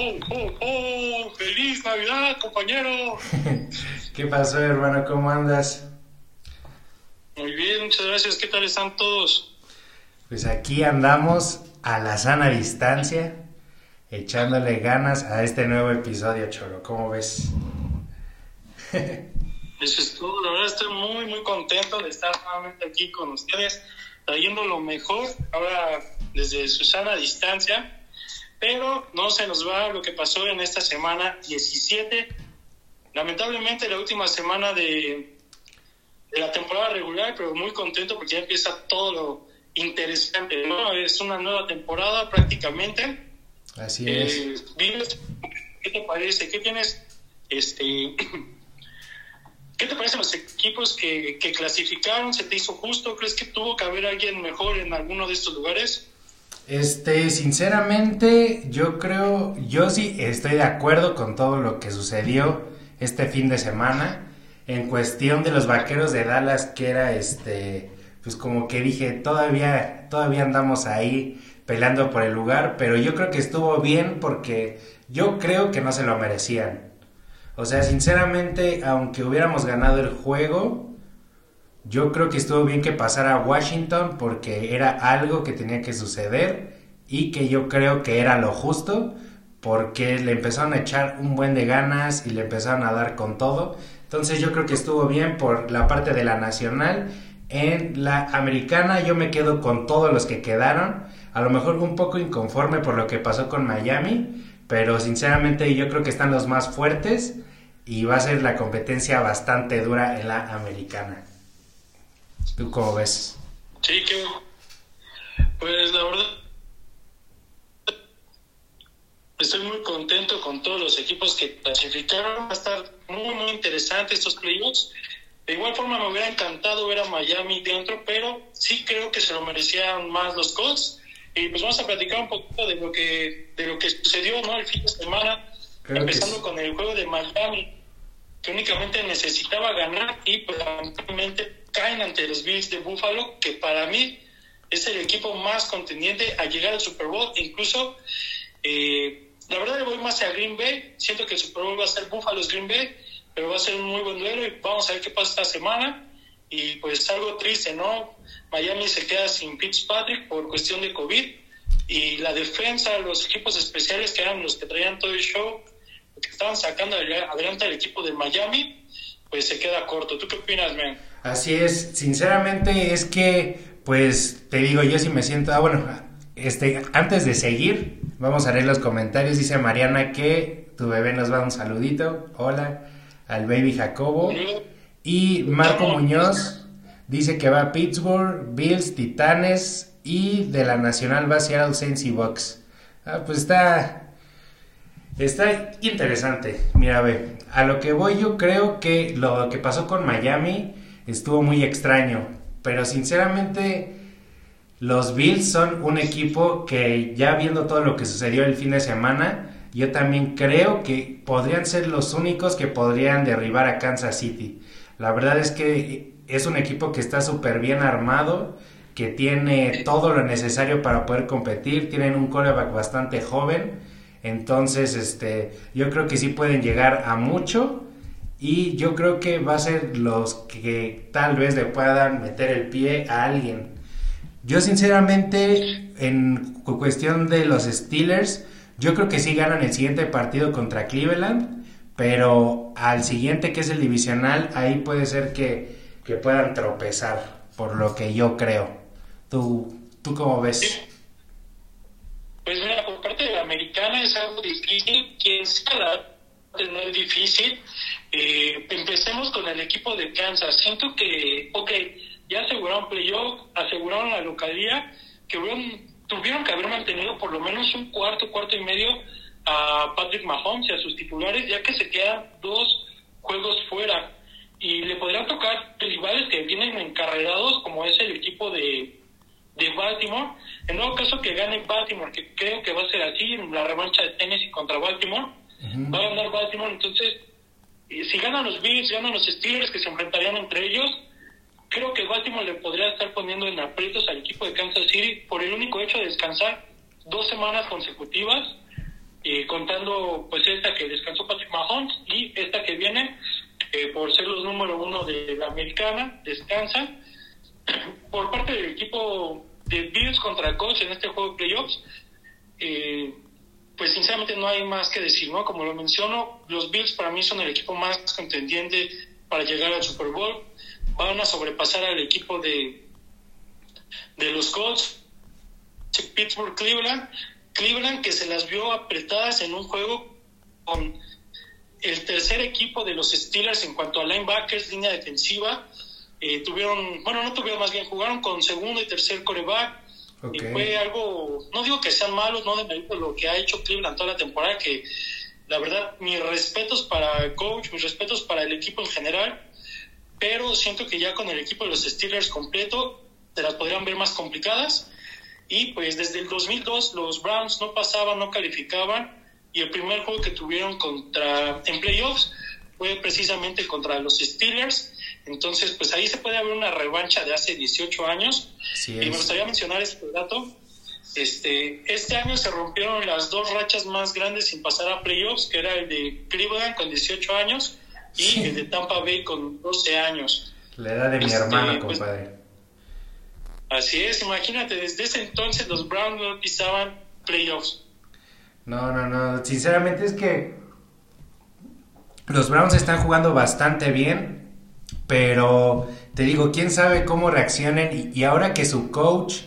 ¡Oh, oh, oh! ¡Feliz Navidad, compañero! ¿Qué pasó, hermano? ¿Cómo andas? Muy bien, muchas gracias. ¿Qué tal están todos? Pues aquí andamos a la sana distancia, echándole ganas a este nuevo episodio, Cholo. ¿Cómo ves? Eso es todo. La verdad estoy muy, muy contento de estar nuevamente aquí con ustedes, trayendo lo mejor, ahora desde su sana distancia pero no se nos va lo que pasó en esta semana 17. Lamentablemente la última semana de, la temporada regular, pero muy contento porque ya empieza todo lo interesante, ¿no? Es una nueva temporada prácticamente. Así eh, es. ¿Qué te parece? ¿Qué tienes? Este, ¿Qué te parecen los equipos que, que clasificaron? ¿Se te hizo justo? ¿Crees que tuvo que haber alguien mejor en alguno de estos lugares? Este, sinceramente, yo creo, yo sí estoy de acuerdo con todo lo que sucedió este fin de semana en cuestión de los vaqueros de Dallas, que era este, pues como que dije, todavía, todavía andamos ahí peleando por el lugar, pero yo creo que estuvo bien porque yo creo que no se lo merecían. O sea, sinceramente, aunque hubiéramos ganado el juego, yo creo que estuvo bien que pasara a Washington porque era algo que tenía que suceder y que yo creo que era lo justo porque le empezaron a echar un buen de ganas y le empezaron a dar con todo. Entonces yo creo que estuvo bien por la parte de la nacional. En la americana yo me quedo con todos los que quedaron. A lo mejor un poco inconforme por lo que pasó con Miami, pero sinceramente yo creo que están los más fuertes y va a ser la competencia bastante dura en la americana. ¿Tú cómo ves? Sí, que pues la verdad estoy muy contento con todos los equipos que clasificaron. Va a estar muy, muy interesante estos playoffs. De igual forma me hubiera encantado ver a Miami dentro, pero sí creo que se lo merecían más los Colts. Y pues vamos a platicar un poquito de lo que, de lo que sucedió ¿no? el fin de semana, empezando con el juego de Miami, que únicamente necesitaba ganar y pues lamentablemente caen ante los Bills de Buffalo, que para mí es el equipo más contendiente a llegar al Super Bowl. Incluso, eh, la verdad le voy más a Green Bay. Siento que el Super Bowl va a ser Buffalo Green Bay, pero va a ser un muy buen duelo y vamos a ver qué pasa esta semana. Y pues algo triste, ¿no? Miami se queda sin Fitzpatrick por cuestión de COVID y la defensa, los equipos especiales que eran los que traían todo el show, que estaban sacando adelante al equipo de Miami, pues se queda corto. ¿Tú qué opinas, man? Así es, sinceramente es que, pues, te digo, yo sí me siento, ah, bueno, este, antes de seguir, vamos a leer los comentarios, dice Mariana que tu bebé nos va un saludito, hola, al baby Jacobo, y Marco Muñoz dice que va a Pittsburgh, Bills, Titanes, y de la Nacional va a Seattle Saints y Bucks. Ah, pues está, Está interesante. Mira, ve, a lo que voy yo creo que lo que pasó con Miami estuvo muy extraño, pero sinceramente los Bills son un equipo que ya viendo todo lo que sucedió el fin de semana, yo también creo que podrían ser los únicos que podrían derribar a Kansas City. La verdad es que es un equipo que está súper bien armado, que tiene todo lo necesario para poder competir, tienen un coreback bastante joven, entonces este, yo creo que sí pueden llegar a mucho y yo creo que va a ser los que tal vez le puedan meter el pie a alguien. Yo sinceramente, en cuestión de los Steelers, yo creo que sí ganan el siguiente partido contra Cleveland, pero al siguiente que es el divisional, ahí puede ser que, que puedan tropezar, por lo que yo creo. ¿Tú, tú cómo ves? Pues mira, por parte de la americana es algo difícil, quien sea no es difícil, eh, empecemos con el equipo de Kansas. Siento que, ok, ya aseguraron playoff, aseguraron la localía, que tuvieron que haber mantenido por lo menos un cuarto, cuarto y medio a Patrick Mahomes y a sus titulares, ya que se quedan dos juegos fuera. Y le podrían tocar rivales que vienen encarrerados, como es el equipo de, de Baltimore. En nuevo caso que gane Baltimore, que creo que va a ser así, en la revancha de Tennessee contra Baltimore, va a ganar Baltimore. Entonces, si ganan los Bills, ganan los Steelers que se enfrentarían entre ellos, creo que Baltimore le podría estar poniendo en aprietos al equipo de Kansas City por el único hecho de descansar dos semanas consecutivas. eh, contando pues esta que descansó Patrick Mahomes y esta que viene por ser los número uno de la americana, descansa. Por parte del equipo de Bills contra Colts en este juego de playoffs, eh, pues sinceramente no hay más que decir, ¿no? Como lo menciono, los Bills para mí son el equipo más contendiente para llegar al Super Bowl. Van a sobrepasar al equipo de, de los Colts, Pittsburgh, Cleveland. Cleveland que se las vio apretadas en un juego con el tercer equipo de los Steelers en cuanto a linebackers, línea defensiva. Eh, tuvieron, bueno, no tuvieron más bien, jugaron con segundo y tercer coreback. Y fue algo, no digo que sean malos, no de lo que ha hecho Cleveland toda la temporada, que la verdad, mis respetos para el coach, mis respetos para el equipo en general, pero siento que ya con el equipo de los Steelers completo, se las podrían ver más complicadas. Y pues desde el 2002 los Browns no pasaban, no calificaban, y el primer juego que tuvieron contra en playoffs fue precisamente contra los Steelers. Entonces, pues ahí se puede haber una revancha de hace 18 años. y me gustaría mencionar este dato. Este, este año se rompieron las dos rachas más grandes sin pasar a playoffs, que era el de Cleveland con 18 años y el de Tampa Bay con 12 años. La edad de mi este, hermano, pues, compadre. así es, imagínate, desde ese entonces los Browns no pisaban playoffs. No, no, no, sinceramente es que los Browns están jugando bastante bien, pero te digo, quién sabe cómo reaccionen y ahora que su coach,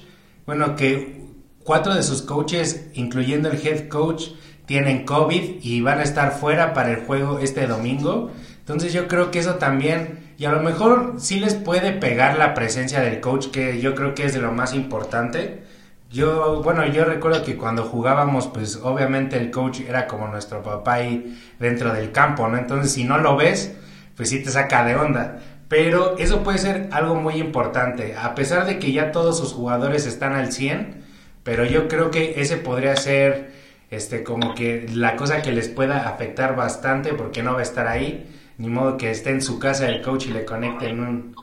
bueno, que Cuatro de sus coaches, incluyendo el head coach, tienen COVID y van a estar fuera para el juego este domingo. Entonces yo creo que eso también, y a lo mejor sí les puede pegar la presencia del coach, que yo creo que es de lo más importante. Yo, bueno, yo recuerdo que cuando jugábamos, pues obviamente el coach era como nuestro papá ahí dentro del campo, ¿no? Entonces si no lo ves, pues sí te saca de onda. Pero eso puede ser algo muy importante. A pesar de que ya todos sus jugadores están al 100, pero yo creo que ese podría ser este como que la cosa que les pueda afectar bastante porque no va a estar ahí, ni modo que esté en su casa el coach y le conecten un,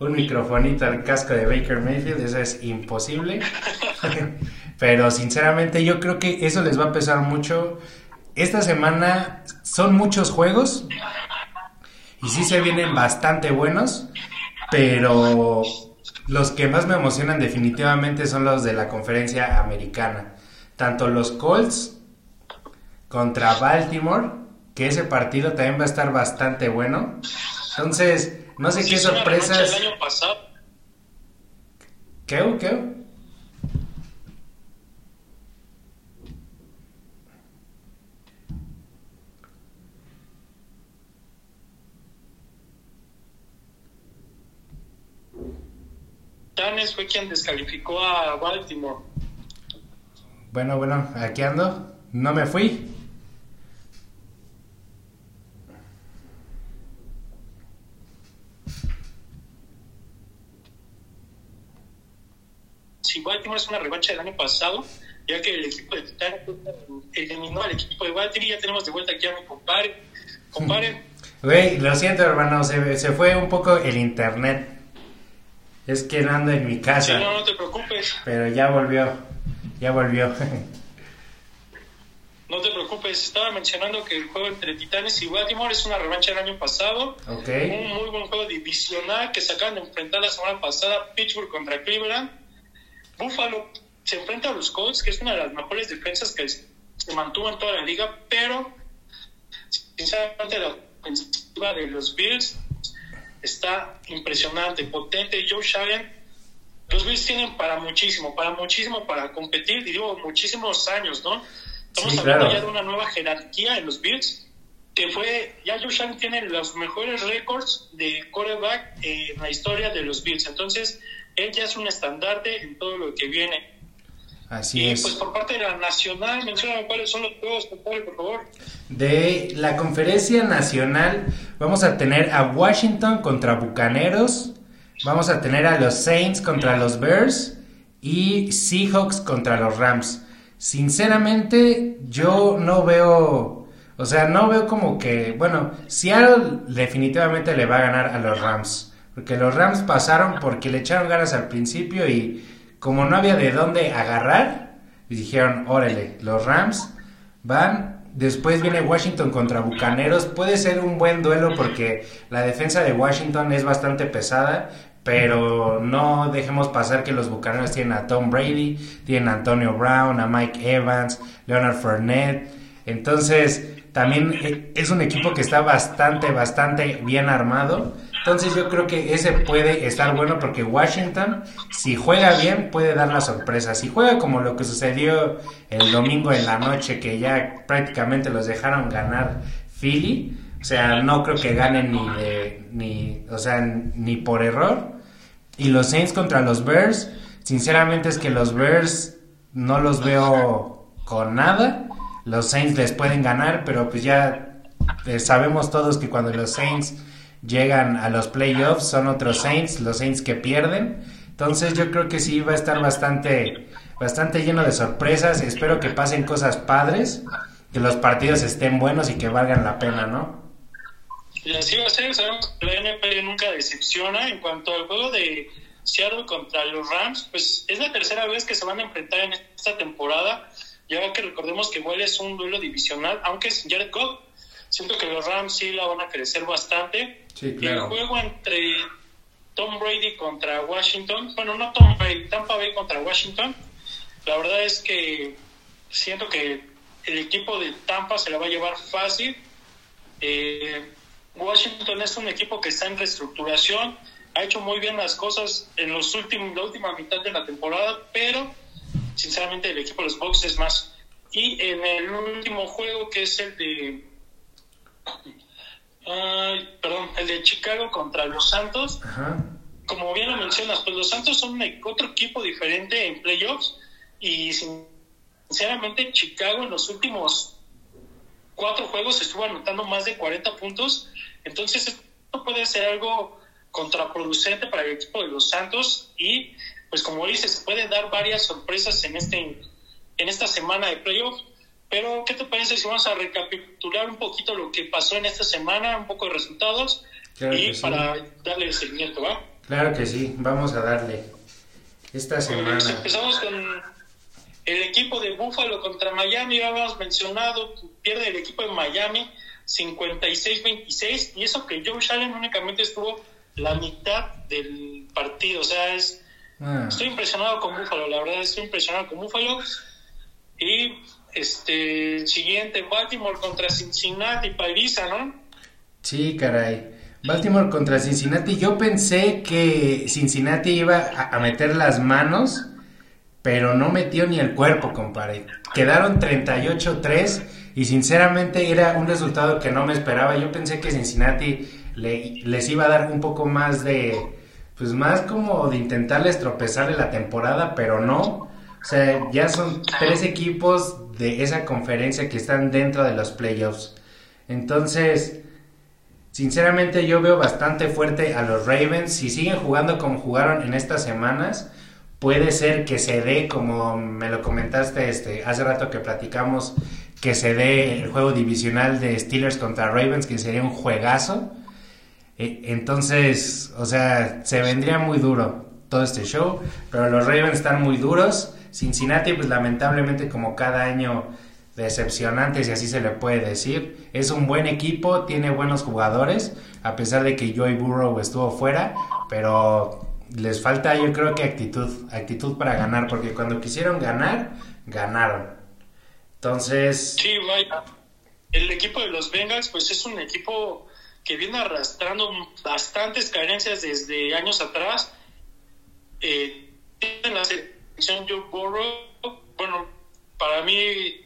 un microfonito al casco de Baker Mayfield, eso es imposible. Pero sinceramente yo creo que eso les va a pesar mucho. Esta semana son muchos juegos y sí se vienen bastante buenos, pero los que más me emocionan definitivamente son los de la conferencia americana. Tanto los Colts contra Baltimore, que ese partido también va a estar bastante bueno. Entonces, no sé qué sorpresas. El año pasado. ¿Qué? ¿Qué? Fue quien descalificó a Baltimore. Bueno, bueno, aquí ando. No me fui. Si Baltimore es una revancha del año pasado, ya que el equipo de Titanes eliminó al equipo de Baltimore, ya tenemos de vuelta aquí a mi compadre. Güey, lo siento, hermano, se, se fue un poco el internet. Es que no ando en mi casa. Sí, no, no te preocupes. Pero ya volvió, ya volvió. No te preocupes, estaba mencionando que el juego entre Titanes y Baltimore es una revancha del año pasado. Okay. Un muy buen juego divisional que se acaban de enfrentar la semana pasada Pittsburgh contra Cleveland. Buffalo se enfrenta a los Colts, que es una de las mejores defensas que se mantuvo en toda la liga, pero sinceramente la ofensiva de los Bills está impresionante, potente. Joe Shagan, los Bills tienen para muchísimo, para muchísimo, para competir, digo, muchísimos años, ¿no? Estamos hablando ya de una nueva jerarquía en los Bills, que fue, ya Joe Shagan tiene los mejores récords de quarterback en la historia de los Bills. Entonces, él ya es un estandarte en todo lo que viene. Así y es. pues por parte de la nacional, mencioname cuáles son los juegos, por favor. De la conferencia nacional vamos a tener a Washington contra Bucaneros, vamos a tener a los Saints contra los Bears y Seahawks contra los Rams. Sinceramente, yo no veo, o sea, no veo como que, bueno, Seattle definitivamente le va a ganar a los Rams, porque los Rams pasaron porque le echaron ganas al principio y como no había de dónde agarrar, dijeron, órale, los Rams van. Después viene Washington contra Bucaneros. Puede ser un buen duelo porque la defensa de Washington es bastante pesada, pero no dejemos pasar que los Bucaneros tienen a Tom Brady, tienen a Antonio Brown, a Mike Evans, Leonard Fournette. Entonces, también eh, es un equipo que está bastante, bastante bien armado. Entonces yo creo que ese puede estar bueno porque Washington, si juega bien, puede dar la sorpresa. Si juega como lo que sucedió el domingo en la noche, que ya prácticamente los dejaron ganar Philly, o sea, no creo que ganen ni de, ni, o sea, ni por error. Y los Saints contra los Bears, sinceramente es que los Bears no los veo con nada los Saints les pueden ganar, pero pues ya eh, sabemos todos que cuando los Saints llegan a los playoffs son otros Saints, los Saints que pierden. Entonces yo creo que sí va a estar bastante, bastante lleno de sorpresas. Espero que pasen cosas padres, que los partidos estén buenos y que valgan la pena, ¿no? Y así va a ser, sabemos que la NP nunca decepciona. En cuanto al juego de Seattle contra los Rams, pues es la tercera vez que se van a enfrentar en esta temporada. Ya que recordemos que igual es un duelo divisional, aunque es Jared Goff, siento que los Rams sí la van a crecer bastante. Sí, claro. El juego entre Tom Brady contra Washington, bueno, no Tom Brady, Tampa Bay contra Washington, la verdad es que siento que el equipo de Tampa se la va a llevar fácil. Eh, Washington es un equipo que está en reestructuración, ha hecho muy bien las cosas en los últimos, la última mitad de la temporada, pero sinceramente el equipo de los Bucks es más. Y en el último juego, que es el de. Perdón, el de Chicago contra los Santos. Como bien lo mencionas, pues los Santos son otro equipo diferente en playoffs. Y sinceramente, Chicago en los últimos cuatro juegos estuvo anotando más de 40 puntos. Entonces, esto puede ser algo contraproducente para el equipo de los Santos. Y pues como dices, pueden dar varias sorpresas en, este, en esta semana de playoff. Pero, ¿qué te parece si vamos a recapitular un poquito lo que pasó en esta semana, un poco de resultados, y para darle seguimiento, ¿va? Claro que sí, vamos a darle. Esta semana. empezamos con el equipo de Buffalo contra Miami, ya habíamos mencionado, pierde el equipo de Miami 56-26, y eso que Joe Allen únicamente estuvo la mitad del partido, o sea, es Ah. Estoy impresionado con Búfalo, la verdad estoy impresionado con Búfalo. Y este siguiente, Baltimore contra Cincinnati, paliza, ¿no? Sí, caray. Baltimore contra Cincinnati. Yo pensé que Cincinnati iba a, meter las manos, pero no metió ni el cuerpo, compadre. Quedaron 38-3 y sinceramente era un resultado que no me esperaba. Yo pensé que Cincinnati les iba a dar un poco más de, pues más como de intentarles tropezar en la temporada, pero no. O sea, ya son tres equipos de esa conferencia que están dentro de los playoffs. Entonces, sinceramente yo veo bastante fuerte a los Ravens. Si siguen jugando como jugaron en estas semanas, puede ser que se dé, como me lo comentaste este, hace rato que platicamos, que se dé el juego divisional de Steelers contra Ravens, que sería un juegazo. Eh, entonces, o sea, se vendría muy duro todo este show, pero los Ravens están muy duros. Cincinnati, pues lamentablemente como cada año decepcionante, si así se le puede decir. Es un buen equipo, tiene buenos jugadores, a pesar de que Joey Burrow estuvo fuera, pero les falta yo creo que actitud, actitud para ganar, porque cuando quisieron ganar, ganaron. Entonces... Sí, vaya. El equipo de los Bengals, pues es un equipo que viene arrastrando bastantes carencias desde años atrás. Eh, Joe Burrow, bueno, para mí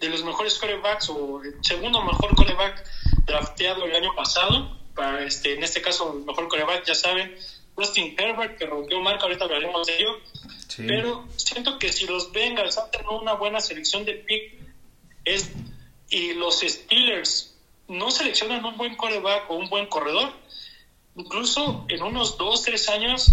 de los mejores corebacks o el segundo mejor coreback drafteado el año pasado, para este, en este caso el mejor coreback, ya saben, Justin Herbert, que rompió marca, ahorita hablaremos de ello. Pero siento que si los Bengals han tenido una buena selección de pick es, y los Steelers no seleccionan un buen coreback o un buen corredor, incluso en unos dos, tres años,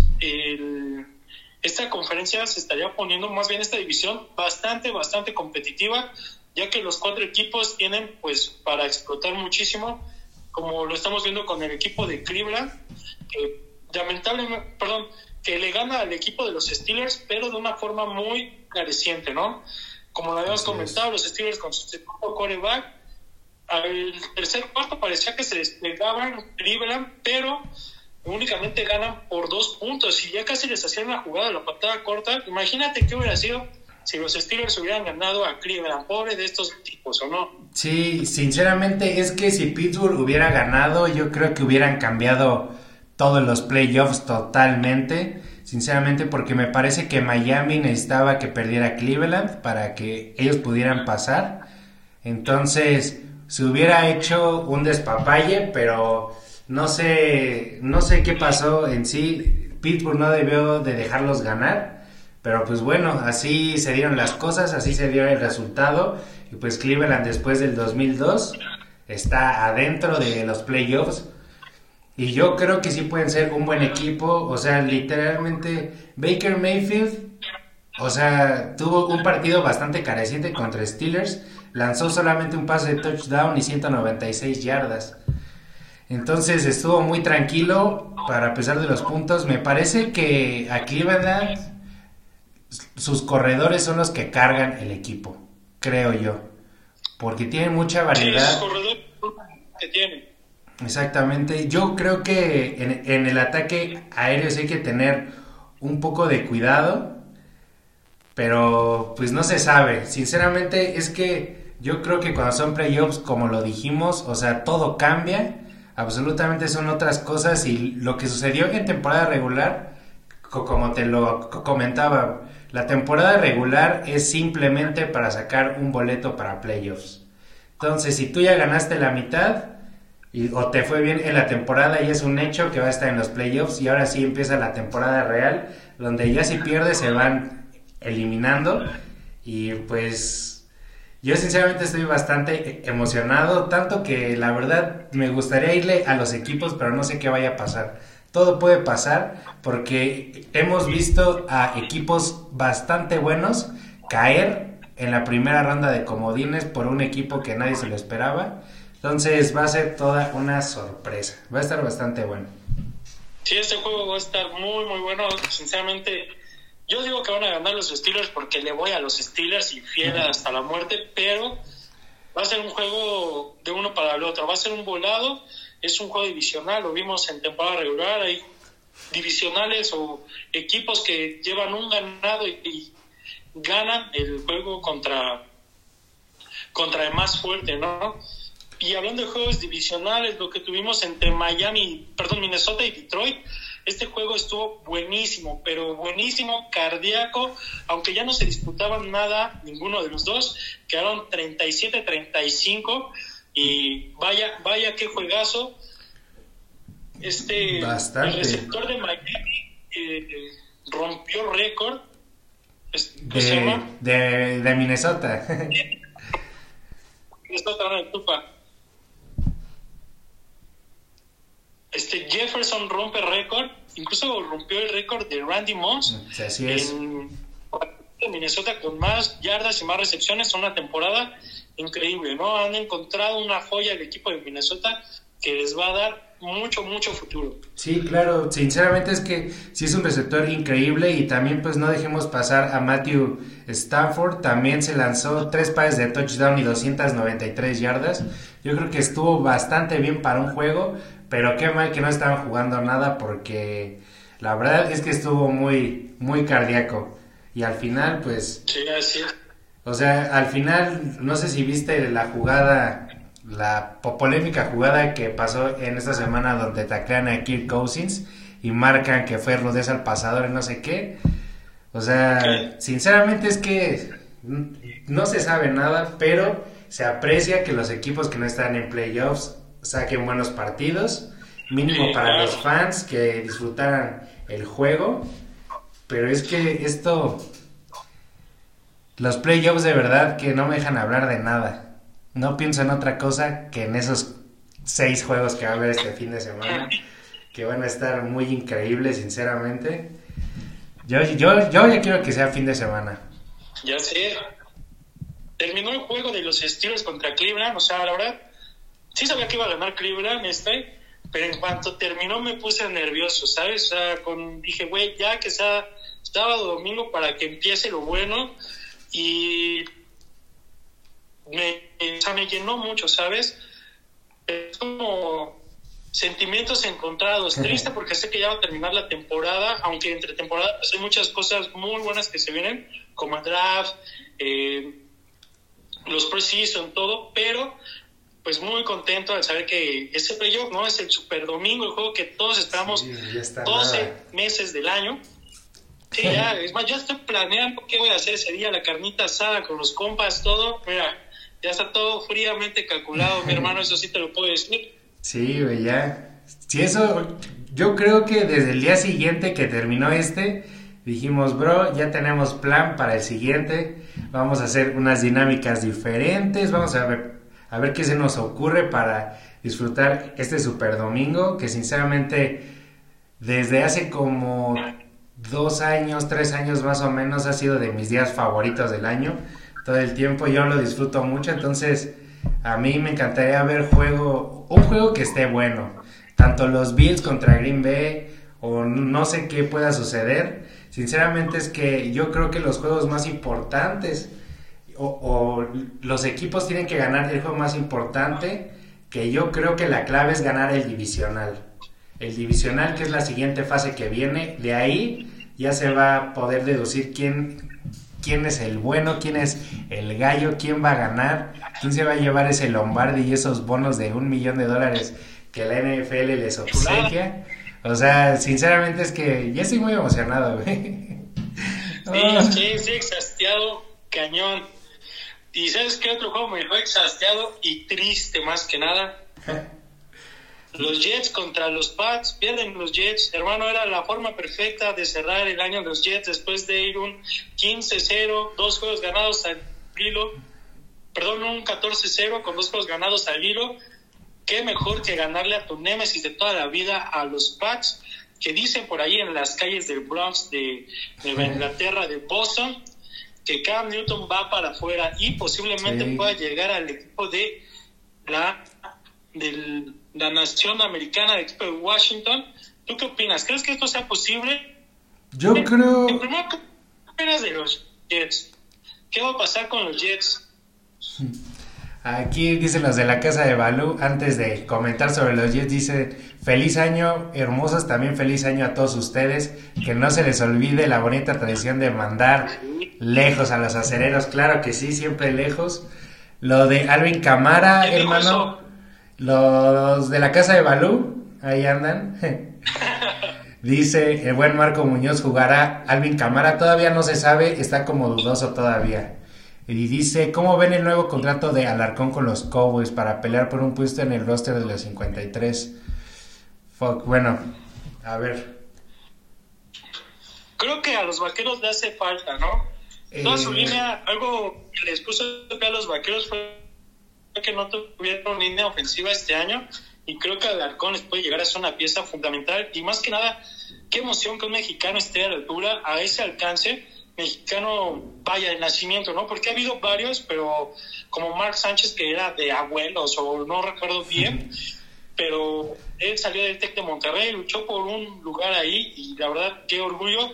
esta conferencia se estaría poniendo, más bien esta división, bastante, bastante competitiva, ya que los cuatro equipos tienen, pues, para explotar muchísimo, como lo estamos viendo con el equipo de Cleveland, que lamentablemente, perdón, que le gana al equipo de los Steelers, pero de una forma muy careciente, ¿no? como lo habíamos comentado, los Steelers con su segundo coreback. Al tercer cuarto parecía que se desplegaban Cleveland, pero únicamente ganan por dos puntos y ya casi les hacían la jugada la patada corta. Imagínate qué hubiera sido si los Steelers hubieran ganado a Cleveland, pobre de estos tipos, ¿o no? Sí, sinceramente es que si Pittsburgh hubiera ganado, yo creo que hubieran cambiado todos los playoffs totalmente. Sinceramente, porque me parece que Miami necesitaba que perdiera Cleveland para que ellos pudieran pasar. Entonces, se hubiera hecho un despapalle, pero no sé, no sé qué pasó en sí. Pittsburgh no debió de dejarlos ganar. Pero pues bueno, así se dieron las cosas, así se dio el resultado. Y pues Cleveland después del 2002 está adentro de los playoffs. Y yo creo que sí pueden ser un buen equipo. O sea, literalmente Baker Mayfield, o sea, tuvo un partido bastante careciente contra Steelers. Lanzó solamente un pase de touchdown y 196 yardas. Entonces estuvo muy tranquilo para pesar de los puntos. Me parece que a Cleveland sus corredores son los que cargan el equipo, creo yo. Porque tienen mucha variedad. que tienen. Exactamente. Yo creo que en, en, el ataque aéreo sí hay que tener un poco de cuidado. Pero pues no se sabe. Sinceramente es que yo creo que cuando son playoffs, como lo dijimos, o sea, todo cambia absolutamente son otras cosas y lo que sucedió en temporada regular, como te lo comentaba, la temporada regular es simplemente para sacar un boleto para playoffs. Entonces, si tú ya ganaste la mitad y, o te fue bien en la temporada y es un hecho que va a estar en los playoffs y ahora sí empieza la temporada real, donde ya si pierdes se van eliminando y pues yo sinceramente estoy bastante emocionado, tanto que la verdad me gustaría irle a los equipos, pero no sé qué vaya a pasar. Todo puede pasar porque hemos visto a equipos bastante buenos caer en la primera ronda de comodines por un equipo que nadie se lo esperaba. Entonces va a ser toda una sorpresa. Va a estar bastante bueno. Sí, este juego va a estar muy, muy bueno. Sinceramente, yo digo que van a ganar los Steelers porque le voy a los Steelers y fiel hasta la muerte, pero va a ser un juego de uno para el otro. Va a ser un volado, es un juego divisional, lo vimos en temporada regular, hay divisionales o equipos que llevan un ganado y, ganan el juego contra, contra el más fuerte, ¿no? Y hablando de juegos divisionales, lo que tuvimos entre Miami, perdón, Minnesota y Detroit, este juego estuvo buenísimo, pero buenísimo, cardíaco, aunque ya no se disputaban nada, ninguno de los dos, quedaron 37-35 y vaya, vaya qué juegazo. Este, el receptor de Miami eh, rompió récord. De, de, de, Minnesota. Minnesota, no, Este Jefferson rompe récord, incluso rompió el récord de Randy Moss así es. en Minnesota con más yardas y más recepciones una temporada increíble, ¿no? Han encontrado una joya el equipo de Minnesota que les va a dar mucho, mucho futuro. Sí, claro, sinceramente es que sí es un receptor increíble y también pues no dejemos pasar a Matthew Stafford, también se lanzó tres pares de touchdown y 293 yardas, yo creo que estuvo bastante bien para un juego, pero qué mal que no estaban jugando nada porque la verdad es que estuvo muy, muy cardíaco. Y al final, pues... Sí, así O sea, al final, no sé si viste la jugada, la polémica jugada que pasó en esta semana donde taclean a Kirk Cousins y marcan que fue rudeza al pasador y no sé qué. O sea, sinceramente es que no se sabe nada, pero se aprecia que los equipos que no están en playoffs saquen buenos partidos, mínimo para los fans que disfrutaran el juego. Pero es que esto, los playoffs de verdad que no me dejan hablar de nada. No pienso en otra cosa que en esos seis juegos que va a haber este fin de semana, que van a estar muy increíbles, sinceramente. Yo, yo, yo ya quiero que sea fin de semana. Ya sé. Terminó el juego de los Steelers contra Cleveland, o sea, la verdad, sí sabía que iba a ganar Cleveland este, pero en cuanto terminó me puse nervioso, ¿sabes? O sea, con, dije, güey, ya que sea sábado domingo para que empiece lo bueno. Y me, me llenó mucho, ¿sabes? Es como sentimientos encontrados. Triste porque sé que ya va a terminar la temporada, aunque entre temporadas hay muchas cosas muy buenas que se vienen, como el draft, eh, los preseason, todo, pero pues muy contento al saber que ese playoff, ¿no? Es el super domingo, el juego que todos esperamos 12 meses del año. Sí, ya, es más, ya estoy planeando qué voy a hacer ese día, la carnita asada con los compas, todo. Mira, ya está todo fríamente calculado, mi hermano, eso sí te lo puedo decir. Sí, güey, ya. Sí, eso, yo creo que desde el día siguiente que terminó este, dijimos, bro, ya tenemos plan para el siguiente, vamos a hacer unas dinámicas diferentes, vamos a ver, a ver qué se nos ocurre para disfrutar este super domingo, que sinceramente desde hace como dos años, tres años más o menos ha sido de mis días favoritos del año todo el tiempo, yo lo disfruto mucho, entonces a mí me encantaría ver juego, un juego que esté bueno, tanto los Bills contra Green Bay o no sé qué pueda suceder, sinceramente es que yo creo que los juegos más importantes o, los equipos tienen que ganar el juego más importante, que yo creo que la clave es ganar el divisional. El divisional, que es la siguiente fase que viene, de ahí ya se va a poder deducir quién quién es el bueno, quién es el gallo, quién va a ganar, quién se va a llevar ese Lombardi y esos bonos de un millón de dólares que la NFL les obsequia. O sea, sinceramente es que ya estoy muy emocionado, güey. Sí, sí, sí, exhastiado, cañón. ¿Y sabes qué otro juego me dejó exhastiado y triste más que nada? Los Jets contra los Pats, pierden los Jets. Hermano, era la forma perfecta de cerrar el año de los Jets después de ir un 15-0, dos juegos ganados al hilo. Perdón, un 14-0 con dos juegos ganados al hilo. Qué mejor que ganarle a tu némesis de toda la vida a los Pats, que dicen por ahí en las calles del Bronx de Nueva Inglaterra, de Boston, que Cam Newton va para afuera y posiblemente pueda llegar al equipo de la del la nación americana de equipo de Washington. ¿Tú qué opinas? ¿Crees que esto sea posible? Yo creo... ¿qué opinas de los Jets? ¿Qué va a pasar con los Jets? Aquí dicen los de la casa de Balú, antes de comentar sobre los Jets, dice, feliz año, hermosos, también feliz año a todos ustedes, que no se les olvide la bonita tradición de mandar lejos a los acereros, claro que sí, siempre lejos. Lo de Alvin Camara, hermano, los de la casa de Balú, ahí andan. Dice el buen Marco Muñoz jugará Alvin Camara, todavía no se sabe, está como dudoso todavía. Y dice, ¿cómo ven el nuevo contrato de Alarcón con los Cowboys para pelear por un puesto en el roster de los 53? Fuck, bueno, a ver. Creo que a los vaqueros le hace falta, ¿no? Toda su eh, línea, algo que les puso a los vaqueros fue que no tuvieron línea ofensiva este año y creo que Alarcón les puede llegar a ser una pieza fundamental. Y más que nada, qué emoción que un mexicano esté a la altura, a ese alcance, mexicano vaya de nacimiento, ¿no? Porque ha habido varios, pero como Mark Sánchez que era de abuelos o no recuerdo bien, pero él salió del Tec de Monterrey, luchó por un lugar ahí y la verdad qué orgullo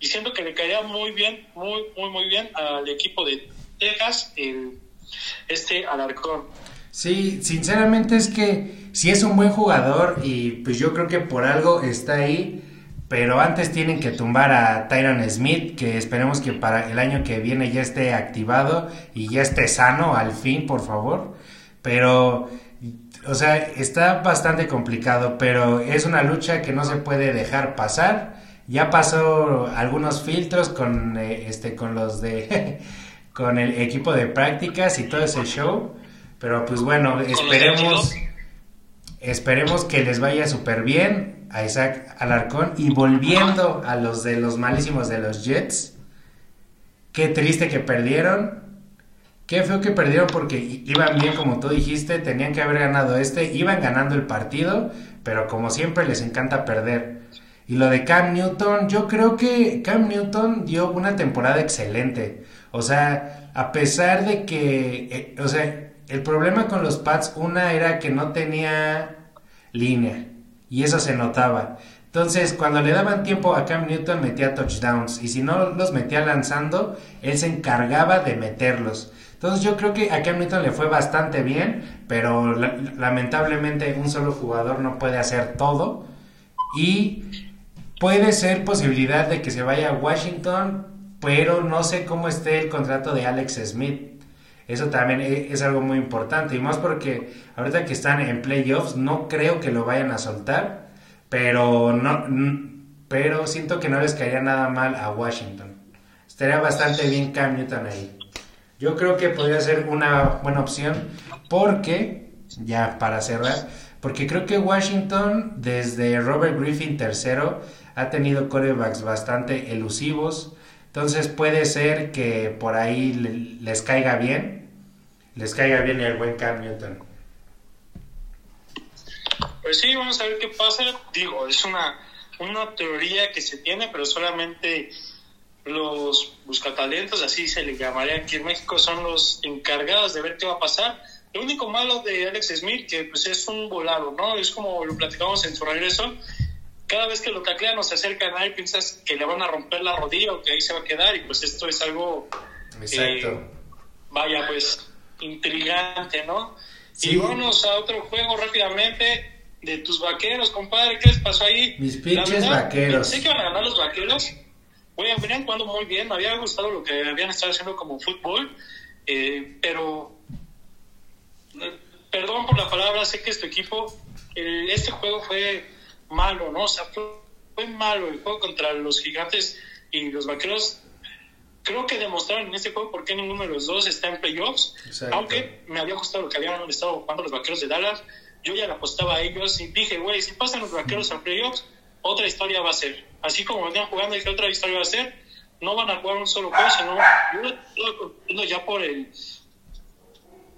y siento que le caería muy bien, muy, muy, muy bien al equipo de Texas, el este Alarcón. Sí, sinceramente es que si es un buen jugador y pues yo creo que por algo está ahí, pero antes tienen que tumbar a Tyron Smith, que esperemos que para el año que viene ya esté activado y ya esté sano al fin, por favor. Pero, o sea, está bastante complicado, pero es una lucha que no se puede dejar pasar. Ya pasó algunos filtros con, eh, este, con los de... con el equipo de prácticas y todo ese show. Pero pues bueno, esperemos, esperemos que les vaya súper bien a Isaac Alarcón. Y volviendo a los de los malísimos de los Jets, qué triste que perdieron. Qué feo que perdieron porque iban bien como tú dijiste, tenían que haber ganado este, iban ganando el partido, pero como siempre les encanta perder. Y lo de Cam Newton, yo creo que Cam Newton dio una temporada excelente. O sea, a pesar de que, eh, o sea, el problema con los Pats, una era que no tenía línea y eso se notaba. Entonces, cuando le daban tiempo a Cam Newton, metía touchdowns y si no los metía lanzando, él se encargaba de meterlos. Entonces yo creo que a Cam Newton le fue bastante bien, pero lamentablemente un solo jugador no puede hacer todo. Y puede ser posibilidad de que se vaya a Washington, pero no sé cómo esté el contrato de Alex Smith. Eso también e, es algo muy importante. Y más porque ahorita que están en playoffs, no creo que lo vayan a soltar. Pero no pero siento que no les caería nada mal a Washington. Estaría bastante bien Cam Newton ahí. Yo creo que podría ser una buena opción porque, ya para cerrar, porque creo que Washington desde Robert Griffin tercero ha tenido corebacks bastante elusivos. Entonces puede ser que por ahí les caiga bien. Les caiga bien el buen Cam Newton. Pues sí, vamos a ver qué pasa. Digo, es una una teoría que se tiene, pero solamente los buscatalentos, así se le llamaría aquí en México, son los encargados de ver qué va a pasar. Lo único malo de Alex Smith, que pues es un volado, ¿no? Es como lo platicamos en su regreso. Cada vez que lo taclean o se acercan a él, piensas que le van a romper la rodilla o que ahí se va a quedar, y pues esto es algo. Exacto. Eh, vaya, pues, intrigante, ¿no? Y vamos a otro juego rápidamente de tus vaqueros, compadre. ¿Qué les pasó ahí? Mis pinches vaqueros. Sé que van a ganar los vaqueros. Oye, venían jugando muy bien. Me había gustado lo que habían estado haciendo como fútbol. Eh, pero, eh, perdón por la palabra, sé que este equipo, este juego fue malo, ¿no? O sea, fue, malo el juego contra los gigantes y los vaqueros. Creo que demostraron en este juego por qué ninguno de los dos está en playoffs. Aunque me había gustado lo que habían estado jugando los vaqueros de Dallas yo ya le apostaba a ellos y dije, güey, si pasan los vaqueros a playoffs, otra historia va a ser. Así como venían jugando, dije, otra historia va a ser. No van a jugar un solo juego, sino yo ya por el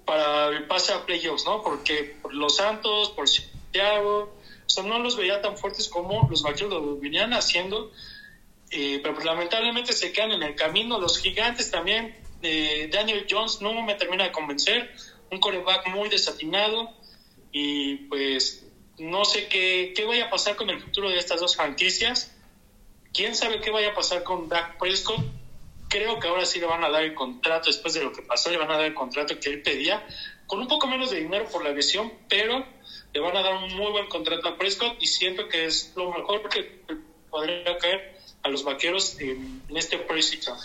para el pase a playoffs, ¿no? Porque por los Santos, por Santiago, o no los veía tan fuertes como los vaqueros lo venían haciendo. Eh, pero pues, lamentablemente se quedan en el camino. Los gigantes también, eh, Daniel Jones no me termina de convencer. Un coreback muy desatinado y pues no sé qué, qué vaya a pasar con el futuro de estas dos franquicias. ¿Quién sabe qué vaya a pasar con Dak Prescott? Creo que ahora sí le van a dar el contrato, después de lo que pasó, le van a dar el contrato que él pedía, con un poco menos de dinero por la lesión, pero le van a dar un muy buen contrato a Prescott y siento que es lo mejor que podría caer a los vaqueros en, este préstamo.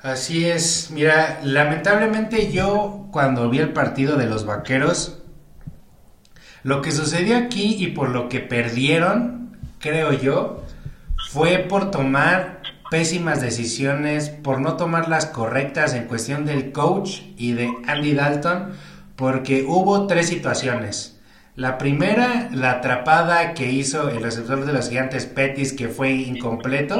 Así es, mira, lamentablemente yo cuando vi el partido de los vaqueros, lo que sucedió aquí y por lo que perdieron, creo yo, fue por tomar pésimas decisiones, por no tomar las correctas en cuestión del coach y de Andy Dalton, porque hubo tres situaciones. La primera, la atrapada que hizo el receptor de los gigantes Pettis, que fue incompleto,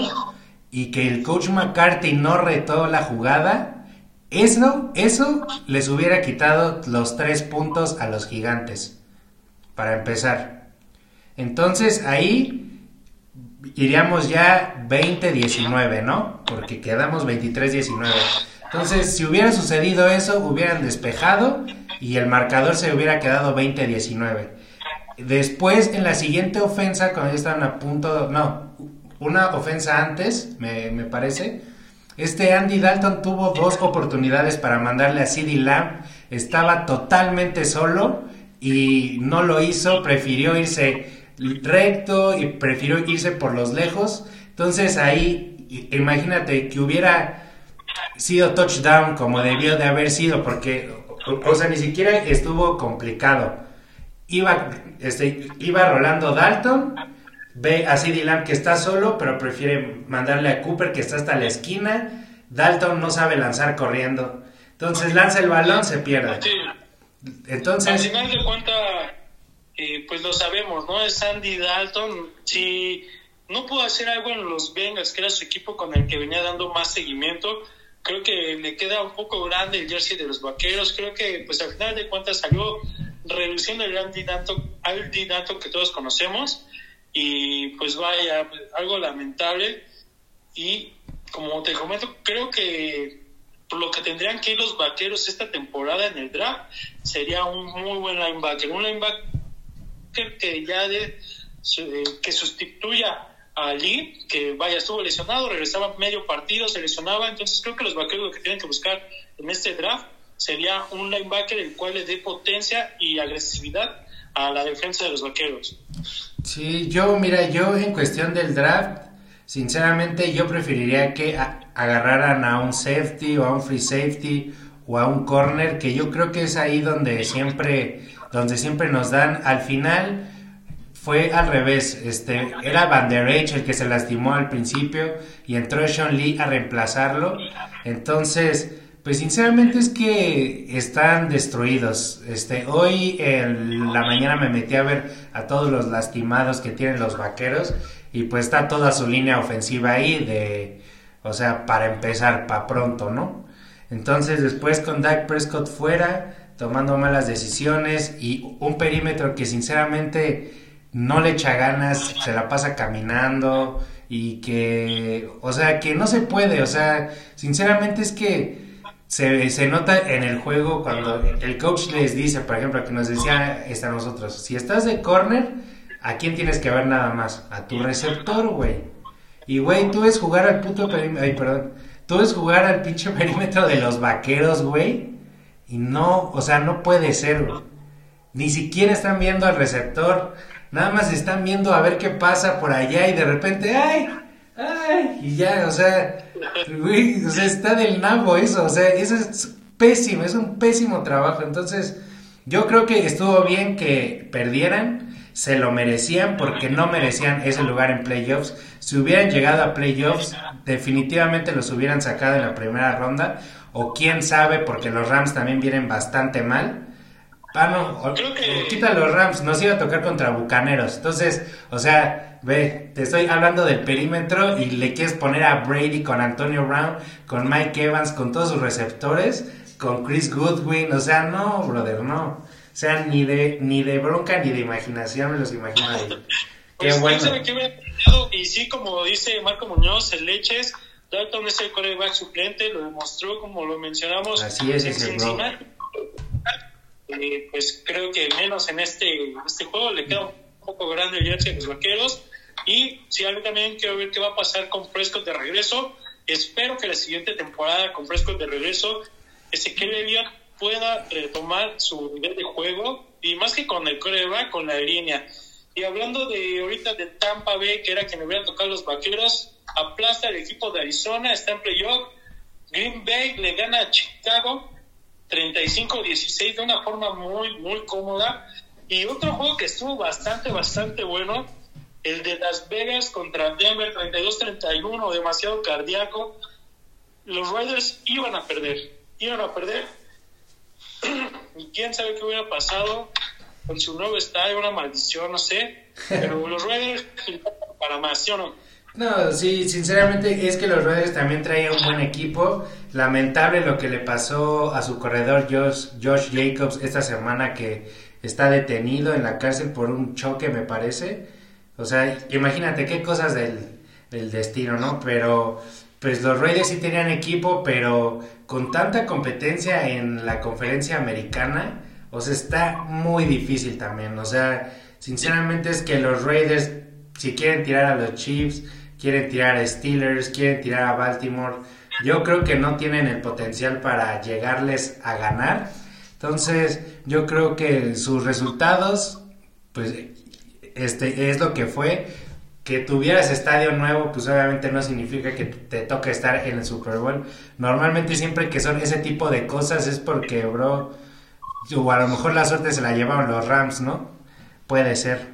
y que el coach McCarthy no retó la jugada. Eso, eso les hubiera quitado los tres puntos a los gigantes para empezar. Entonces ahí iríamos ya 20-19, ¿no? Porque quedamos 23-19. Entonces, si hubiera sucedido eso, hubieran despejado y el marcador se hubiera quedado 20-19. Después, en la siguiente ofensa, cuando ya estaban a punto, no, una ofensa antes, me, me parece, este Andy Dalton tuvo dos oportunidades para mandarle a CD Lamb, estaba totalmente solo y no lo hizo, prefirió irse recto y prefirió irse por los lejos. Entonces ahí, imagínate que hubiera sido touchdown como debió de haber sido, porque, o, sea, ni siquiera estuvo complicado. Iba, este, iba rolando Dalton, ve a CD Lamb que está solo, pero prefiere mandarle a Cooper que está hasta la esquina. Dalton no sabe lanzar corriendo. Entonces lanza el balón, se pierde. Entonces. Al final de cuentas, eh, pues lo sabemos, ¿no? Es Andy Dalton. Si no pudo hacer algo en los Bengals, que era su equipo con el que venía dando más seguimiento, creo que le queda un poco grande el jersey de los vaqueros. Creo que, pues al final de cuentas, salió reduciendo el Andy Dalton, Andy Dalton que todos conocemos. Y pues vaya, algo lamentable. Y como te comento, creo que lo que tendrían que ir los vaqueros esta temporada en el draft sería un muy buen linebacker, un linebacker que ya de, que sustituya a Lee, que vaya, estuvo lesionado, regresaba medio partido, se lesionaba, entonces creo que los vaqueros lo que tienen que buscar en este draft sería un linebacker el cual le dé potencia y agresividad a la defensa de los vaqueros. Sí, yo, mira, yo en cuestión del draft, sinceramente yo preferiría que agarraran a un safety o a un free safety o a un corner, que yo creo que es ahí donde siempre, donde siempre nos dan. Al final fue al revés, este, era Van Der Eich el que se lastimó al principio y entró Sean Lee a reemplazarlo. Entonces, pues sinceramente es que están destruidos. Este, hoy en la mañana me metí a ver a todos los lastimados que tienen los vaqueros y pues está toda su línea ofensiva ahí de, o sea, para empezar, para pronto, ¿no? Entonces después con Dak Prescott fuera, tomando malas decisiones y un perímetro que sinceramente no le echa ganas, se la pasa caminando y que, o sea, que no se puede, o sea, sinceramente es que se, se, nota en el juego cuando el coach les dice, por ejemplo, que nos decía esta a nosotros, si estás de corner, ¿a quién tienes que ver nada más? A tu receptor, güey. Y, güey, tú ves jugar al puto perímetro, ay, perdón, tú ves jugar al pinche perímetro de los vaqueros, güey, y no, o sea, no puede ser. Ni siquiera están viendo al receptor, nada más están viendo a ver qué pasa por allá y de repente, ¡ay! ¡ay! Y ya, o sea, o sea, está del nabo eso, o sea, eso es pésimo, es un pésimo trabajo. Entonces, yo creo que estuvo bien que perdieran, se lo merecían porque no merecían ese lugar en playoffs. Si hubieran llegado a playoffs, definitivamente los hubieran sacado en la primera ronda, o quién sabe, porque los Rams también vienen bastante mal. Ah, no, quita los Rams, nos iba a tocar contra Bucaneros. Entonces, o sea, ve, te estoy hablando del perímetro y le quieres poner a Brady con Antonio Brown, con Mike Evans, con todos sus receptores, con Chris Goodwin. O sea, no, brother, no. O sea, ni de, ni de bronca ni de imaginación me los imagino ahí. Qué pues, bueno. y sí, como dice Marco Muñoz, el Leches, Dalton es el coreback suplente, lo demostró como lo mencionamos. Así es, ese bro eh, pues creo que menos en este, este juego le queda un poco grande el a los vaqueros. Y si algo también quiero ver qué va a pasar con Prescott de regreso. Espero que la siguiente temporada con Prescott de regreso, Ezequiel Elliott pueda retomar su nivel de juego y más que con el coreback, con la línea. Y hablando de ahorita de Tampa Bay, que era quien le hubiera tocado los vaqueros, aplasta el equipo de Arizona, está en playoff. Green Bay le gana a Chicago 35-16 de una forma muy, muy cómoda. Y otro juego que estuvo bastante, bastante bueno, el de Las Vegas contra Denver 32-31, demasiado cardíaco. Los Raiders iban a perder, iban a perder. y quién sabe qué hubiera pasado con su nuevo estadio, una maldición, no sé. Pero los Raiders para más, ¿sí o no? No, sí, sinceramente es que los Raiders también traían un buen equipo. Lamentable lo que le pasó a su corredor Josh, Josh Jacobs esta semana que está detenido en la cárcel por un choque, me parece. O sea, imagínate qué cosas del, destino, ¿no? Pero pues los Raiders sí tenían equipo, pero con tanta competencia en la conferencia americana, o sea, está muy difícil también. O sea, sinceramente es que los Raiders, si quieren tirar a los Chiefs, quieren tirar a Steelers, quieren tirar a Baltimore. Yo creo que no tienen el potencial para llegarles a ganar. Entonces, yo creo que sus resultados, pues, este es lo que fue. Que tuvieras estadio nuevo, pues obviamente no significa que te toque estar en el Super Bowl. Normalmente siempre que son ese tipo de cosas es porque, bro, o a lo mejor la suerte se la llevaron los Rams, ¿no? Puede ser.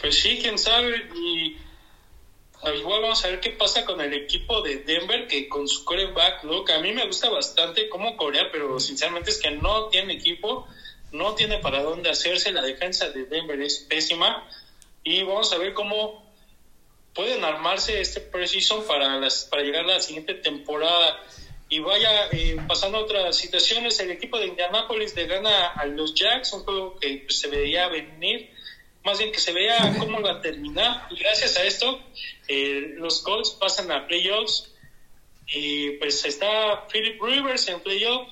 Pues sí, quién sabe. Y igual vamos a ver qué pasa con el equipo de Denver, que con su coreback, que a mí me gusta bastante cómo Corea, pero sinceramente es que no tiene equipo, no tiene para dónde hacerse, la defensa de Denver es pésima, y vamos a ver cómo pueden armarse este precision para, las, para llegar a la siguiente temporada. Y vaya eh, pasando a otras situaciones, el equipo de Indianapolis le gana a los Jacks, un juego que pues, se veía venir, más bien que se vea cómo va a terminar. Y gracias a esto, eh, los Colts pasan a playoffs. Y pues está Philip Rivers en playoff.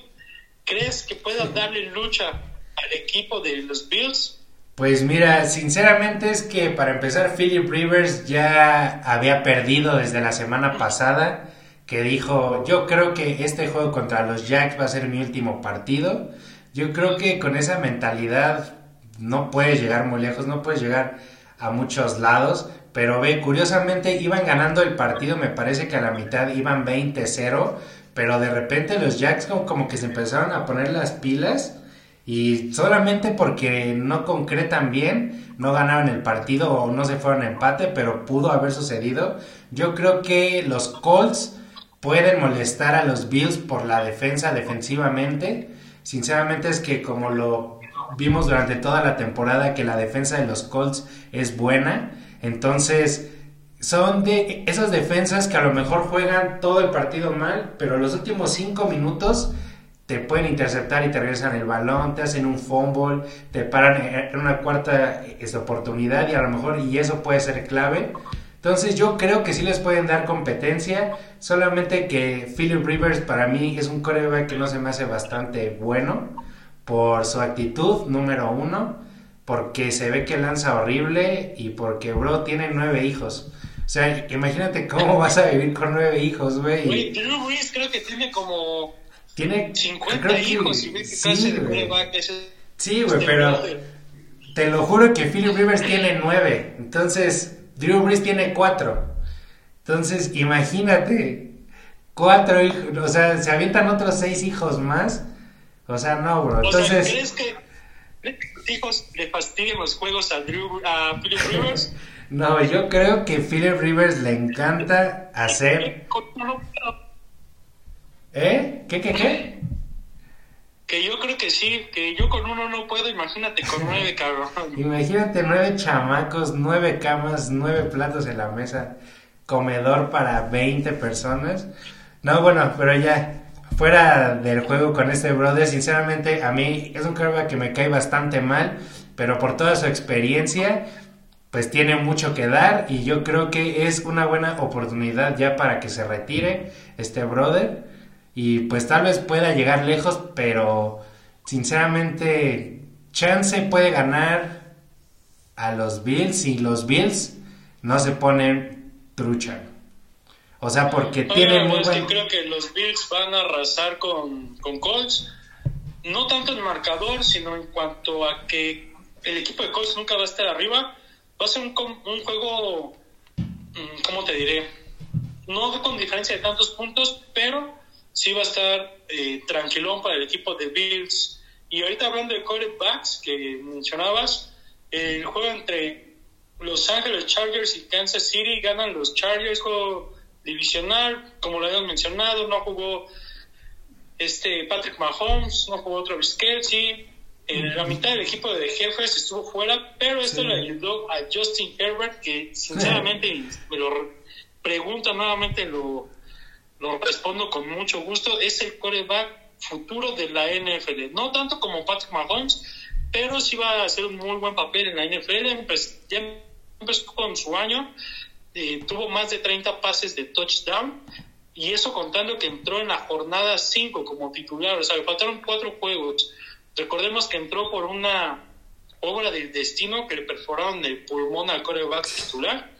¿Crees que pueda darle lucha al equipo de los Bills? Pues mira, sinceramente es que para empezar Philip Rivers ya había perdido desde la semana pasada, que dijo, yo creo que este juego contra los Jacks va a ser mi último partido. Yo creo que con esa mentalidad no puedes llegar muy lejos, no puedes llegar a muchos lados, pero ve, curiosamente iban ganando el partido, me parece que a la mitad iban 20-0, pero de repente los Jacks como, como que se empezaron a poner las pilas y solamente porque no concretan bien, no ganaron el partido o no se fueron a empate, pero pudo haber sucedido. Yo creo que los Colts pueden molestar a los Bills por la defensa defensivamente. Sinceramente es que como lo vimos durante toda la temporada que la defensa de los Colts es buena, entonces son de esas defensas que a lo mejor juegan todo el partido mal, pero los últimos cinco minutos te pueden interceptar y te regresan el balón, te hacen un fumble, te paran en una cuarta esta oportunidad y a lo mejor y eso puede ser clave. Entonces yo creo que sí les pueden dar competencia, solamente que Philip Rivers para mí es un coreback que no se me hace bastante bueno por su actitud, número uno, porque se ve que lanza horrible y porque, bro, tiene nueve hijos. O sea, imagínate cómo vas a vivir con nueve hijos, güey. Güey, Drew Brees creo que tiene como tiene 50 hijos y ve que sí, güey. Sí, güey, pero te lo juro que Philip Rivers tiene nueve. Entonces, Drew Brees tiene cuatro. Entonces, imagínate, cuatro hijos, o sea, se avientan otros seis hijos más. O sea, no, bro. Entonces, ¿crees que hijos le fastidian los juegos a, Drew, a Philip Rivers? no, yo creo que Philip Rivers le encanta hacer ¿Eh? ¿Qué, qué, qué? Que yo creo que sí, que yo con uno no puedo, imagínate con nueve, cabrón. Imagínate nueve chamacos, nueve camas, nueve platos en la mesa, comedor para 20 personas. No, bueno, pero ya, fuera del juego con este brother, sinceramente a mí es un cargo que me cae bastante mal, pero por toda su experiencia, pues tiene mucho que dar y yo creo que es una buena oportunidad ya para que se retire este brother y pues tal vez pueda llegar lejos, pero sinceramente Chance puede ganar a los Bills y los Bills no se ponen trucha. O sea, porque tienen muy buen... creo que los Bills van a arrasar con, con Colts, no tanto en marcador, sino en cuanto a que el equipo de Colts nunca va a estar arriba. Va a ser un, un juego, mm, ¿cómo te diré? No con diferencia de tantos puntos, pero sí va a estar eh, tranquilón para el equipo de Bills. Y ahorita hablando de quarterbacks que mencionabas, el juego entre Los Ángeles Chargers y Kansas City ganan los Chargers, juego divisional, como lo habíamos mencionado, no jugó este Patrick Mahomes, no jugó Travis Kelsey, en la mitad del equipo de jefes estuvo fuera, pero esto le ayudó a Justin Herbert, que sinceramente me lo pregunta nuevamente lo lo respondo con mucho gusto, es el coreback futuro de la NFL. No tanto como Patrick Mahomes, pero sí va a hacer un muy buen papel en la NFL. ya empezó con su año, eh, tuvo más de 30 pases de touchdown, y eso contando que entró en la jornada 5 como titular, o sea, le faltaron cuatro juegos. Recordemos que entró por una obra del destino que le perforaron el pulmón al coreback titular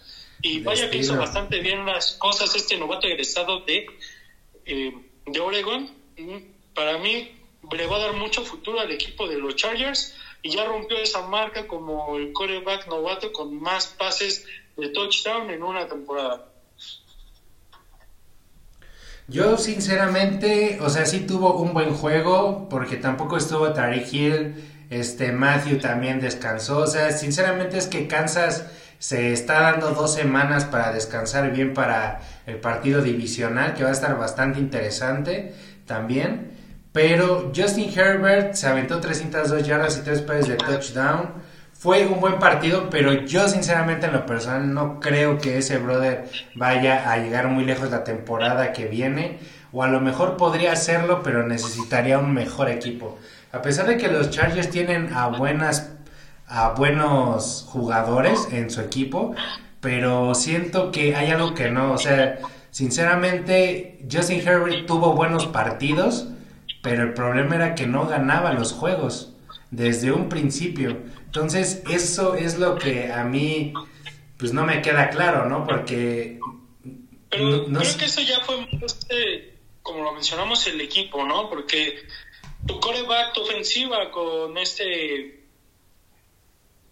y vaya que hizo bastante bien las cosas este novato egresado de, eh, de Oregon. Para mí le va a dar mucho futuro al equipo de los Chargers y ya rompió esa marca como el coreback novato con más pases de touchdown en una temporada. Yo sinceramente, o sea, sí tuvo un buen juego porque tampoco estuvo Tariq Hill, este Matthew también descansó, o sea, sinceramente es que Kansas se está dando dos semanas para descansar bien para el partido divisional, que va a estar bastante interesante también. Pero Justin Herbert se aventó 302 yardas y 3 pases de touchdown. Fue un buen partido, pero yo sinceramente en lo personal no creo que ese brother vaya a llegar muy lejos la temporada que viene. O a lo mejor podría hacerlo, pero necesitaría un mejor equipo. A pesar de que los Chargers tienen a buenas a buenos jugadores en su equipo, pero siento que hay algo que no, o sea, sinceramente Justin Herbert tuvo buenos partidos, pero el problema era que no ganaba los juegos. desde un principio. Entonces, eso es lo que a mí, pues no me queda claro, ¿no? Porque... Pero creo que eso ya fue, como lo mencionamos, el equipo, ¿no? Porque tu coreback, tu ofensiva con este...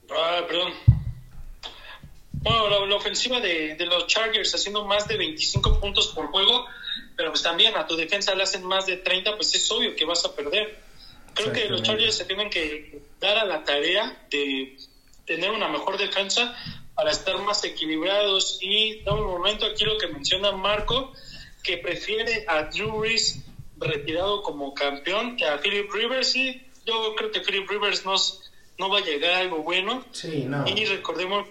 Ah, perdón. Bueno, la, ofensiva de, de, los Chargers haciendo más de 25 puntos por juego, pero pues también a tu defensa le hacen más de 30, pues es obvio que vas a perder. Creo que los Chargers se tienen que dar a la tarea de tener una mejor defensa para estar más equilibrados y da un momento aquí lo que menciona Marco que prefiere a Drew Brees retirado como campeón que a Philip Rivers y yo creo que Philip Rivers nos, no va a llegar a algo bueno sí, no. y recordemos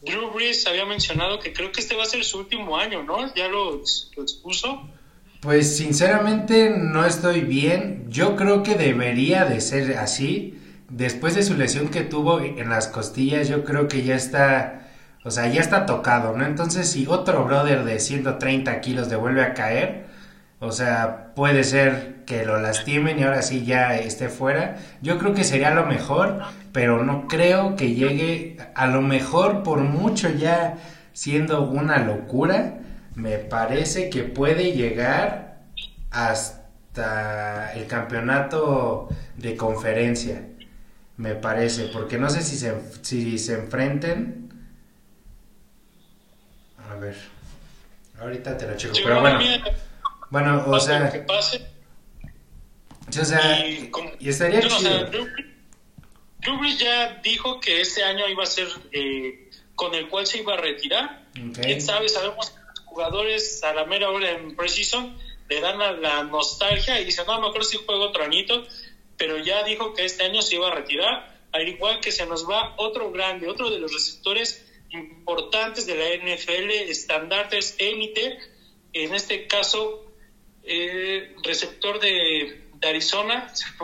Drew Brees había mencionado que creo que este va a ser su último año, ¿no? Ya lo, lo expuso. Pues sinceramente no estoy bien. Yo creo que debería de ser así. Después de su lesión que tuvo en las costillas, yo creo que ya está, o sea, ya está tocado, ¿no? Entonces, si otro brother de 130 kilos devuelve a caer, o sea, puede ser que lo lastimen y ahora sí ya esté fuera. Yo creo que sería lo mejor, pero no creo que llegue, a lo mejor por mucho ya siendo una locura, me parece que puede llegar hasta el campeonato de conferencia. Me parece, porque no sé si se, si se enfrenten. A ver, ahorita te lo checo, pero bueno. Bueno, o sea. Que pase. O sea, y, estaría chido. ya dijo que este año iba a ser eh, con el cual se iba a retirar. Quién sabe, sabemos jugadores a la mera hora en Precision le dan a la nostalgia y dicen, no, mejor si juego otro añito, pero ya dijo que este año se iba a retirar, al igual que se nos va otro grande, otro de los receptores importantes de la NFL, estandartes élite, en este caso, eh, receptor de, Arizona,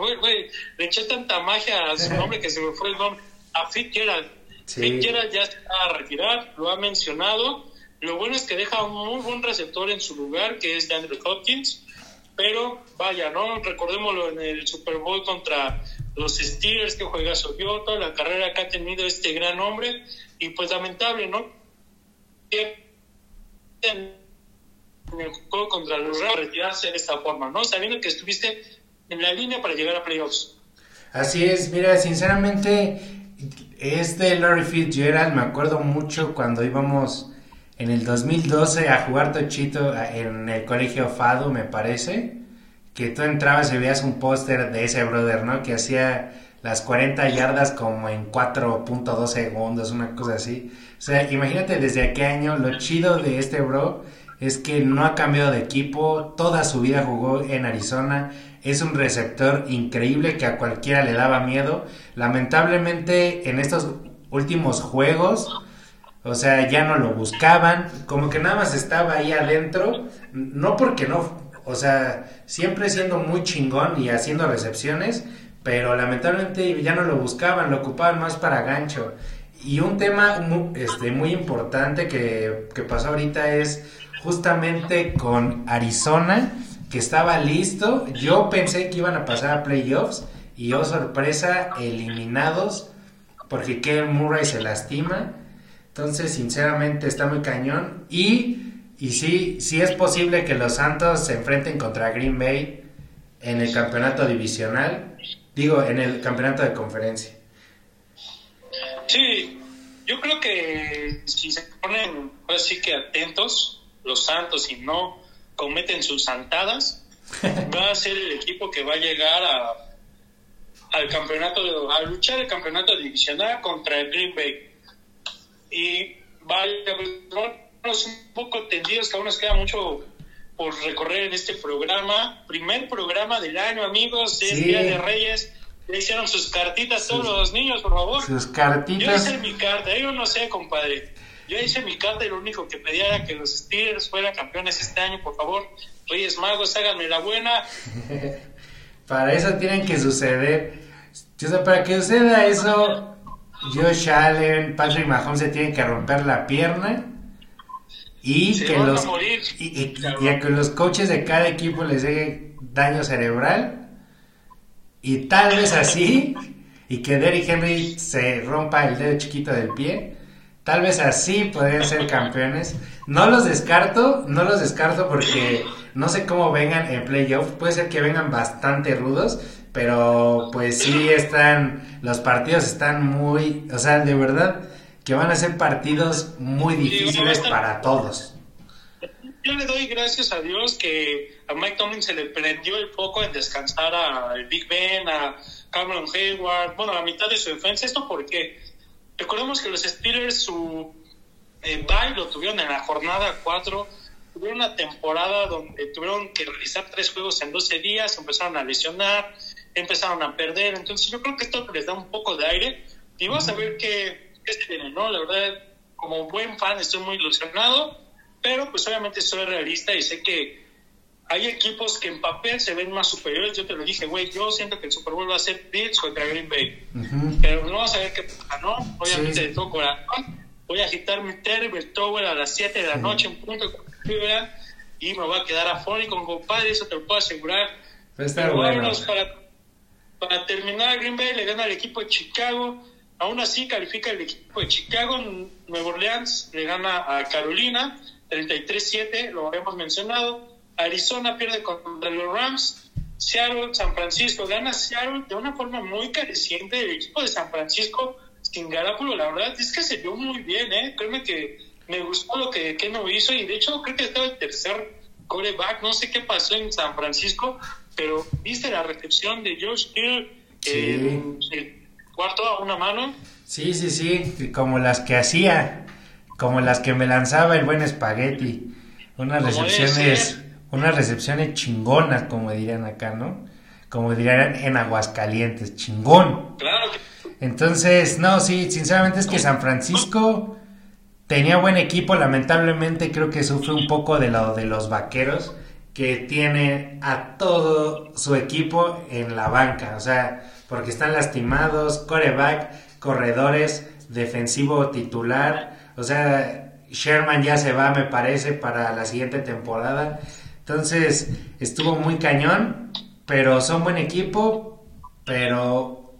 le eché tanta magia a su nombre que se me fue el nombre, a Fitzgerald. Fitzgerald ya se va a retirar, lo ha mencionado, lo bueno es que deja un muy buen receptor en su lugar, que es Andrew Hopkins, pero vaya, ¿no? Recordémoslo en el Super Bowl contra los Steelers que juega toda la carrera que ha tenido este gran hombre, y pues lamentable, ¿no? En el juego contra los Rams retirarse de esta forma, ¿no? Sabiendo que estuviste en la línea para llegar a playoffs. Así es, mira, sinceramente, este Larry Fitzgerald me acuerdo mucho cuando íbamos en el 2012 a jugar tochito en el colegio Fado, me parece, que tú entrabas y veías un póster de ese brother, ¿no? Que hacía las 40 yardas como en 4.2 segundos, una cosa así. O sea, imagínate desde qué año, lo chido de este bro es que no ha cambiado de equipo, toda su vida jugó en Arizona, es un receptor increíble que a cualquiera le daba miedo. Lamentablemente en estos últimos juegos o sea, ya no lo buscaban, como que nada más estaba ahí adentro, no porque no, o sea, siempre siendo muy chingón y haciendo recepciones, pero lamentablemente ya no lo buscaban, lo ocupaban más para gancho. Y un tema muy, este, muy importante que, que pasó ahorita es justamente con Arizona, que estaba listo. Yo pensé que iban a pasar a playoffs y oh sorpresa, eliminados porque Kevin Murray se lastima. Entonces, sinceramente, está muy cañón. Y, y sí, sí es posible que los Santos se enfrenten contra Green Bay en el campeonato divisional. Digo, en el campeonato de conferencia. Sí, yo creo que si se ponen así que atentos los Santos y no cometen sus santadas, va a ser el equipo que va a llegar a, al campeonato, a luchar el campeonato divisional contra el Green Bay y vaya, pues, un poco tendidos, que aún nos queda mucho por recorrer en este programa. Primer programa del año, amigos, es Día de Reyes. Le hicieron sus cartitas todos los niños, por favor. Sus cartitas. Yo hice mi carta, yo no sé, compadre. Yo hice mi carta y lo único que pedía era que los Steelers fueran campeones este año, por favor. Reyes Magos, háganme la buena. para eso tienen que suceder. O sea, para que suceda eso, Josh Allen, Patrick Mahomes se tienen que romper la pierna y que los y, a que los coaches de cada equipo les dé daño cerebral Y tal vez así, y que Derrick Henry se rompa el dedo chiquito del pie, tal vez así podrían ser campeones. No los descarto, no los descarto porque no sé cómo vengan en playoff. Puede ser que vengan bastante rudos, pero pues sí están, los partidos están muy, o sea, de verdad que van a ser partidos muy difíciles para todos. Yo le doy gracias a Dios que a Mike Tomlin se le prendió el foco en descansar al Big Ben, a Cameron Hayward, bueno, a la mitad de su defensa. ¿Esto porque Recordemos que los Steelers su eh, bye lo tuvieron en la jornada 4. Tuvieron una temporada donde tuvieron que realizar tres juegos en 12 días, empezaron a lesionar, empezaron a perder. Entonces yo creo que esto les da un poco de aire. Y vamos a ver qué, qué se viene, ¿no? La verdad, como buen fan estoy muy ilusionado pero pues obviamente soy realista y sé que hay equipos que en papel se ven más superiores. Yo te lo dije, güey, yo siento que el Super Bowl va a ser Bills contra Green Bay. Pero no vamos a ver qué pasa, ¿no? Obviamente de todo corazón. Voy a agitar mi Terrible Tower a las 7 de la noche en punto y me voy a quedar afónico, compadre, eso te lo puedo asegurar. Pero bueno. para, para terminar, Green Bay le gana al equipo de Chicago. Aún así califica el equipo de Chicago. Nueva Orleans le gana a Carolina 33-7, lo habíamos mencionado. Arizona pierde contra los Rams. Seattle, San Francisco gana Seattle de una forma muy careciente. El equipo de San Francisco sin Garápulo, la verdad es que se vio muy bien, ¿eh? Créeme que me gustó lo que, que no hizo y de hecho creo que estaba el tercer coreback. No sé qué pasó en San Francisco, pero viste la recepción de Josh Hill, el cuarto a una mano. Sí, sí, sí, como las que hacía como las que me lanzaba el buen espagueti. Unas recepciones, unas recepciones chingonas, como dirían acá, ¿no? Como dirían en Aguascalientes, chingón. Claro. Entonces, no, sí, sinceramente es que San Francisco tenía buen equipo, lamentablemente creo que sufre un poco de lo de los vaqueros, que tiene a todo su equipo en la banca, o sea, porque están lastimados, coreback, corredores, defensivo titular, o sea, Sherman ya se va, me parece, para la siguiente temporada. Entonces, estuvo muy cañón, pero son buen equipo, pero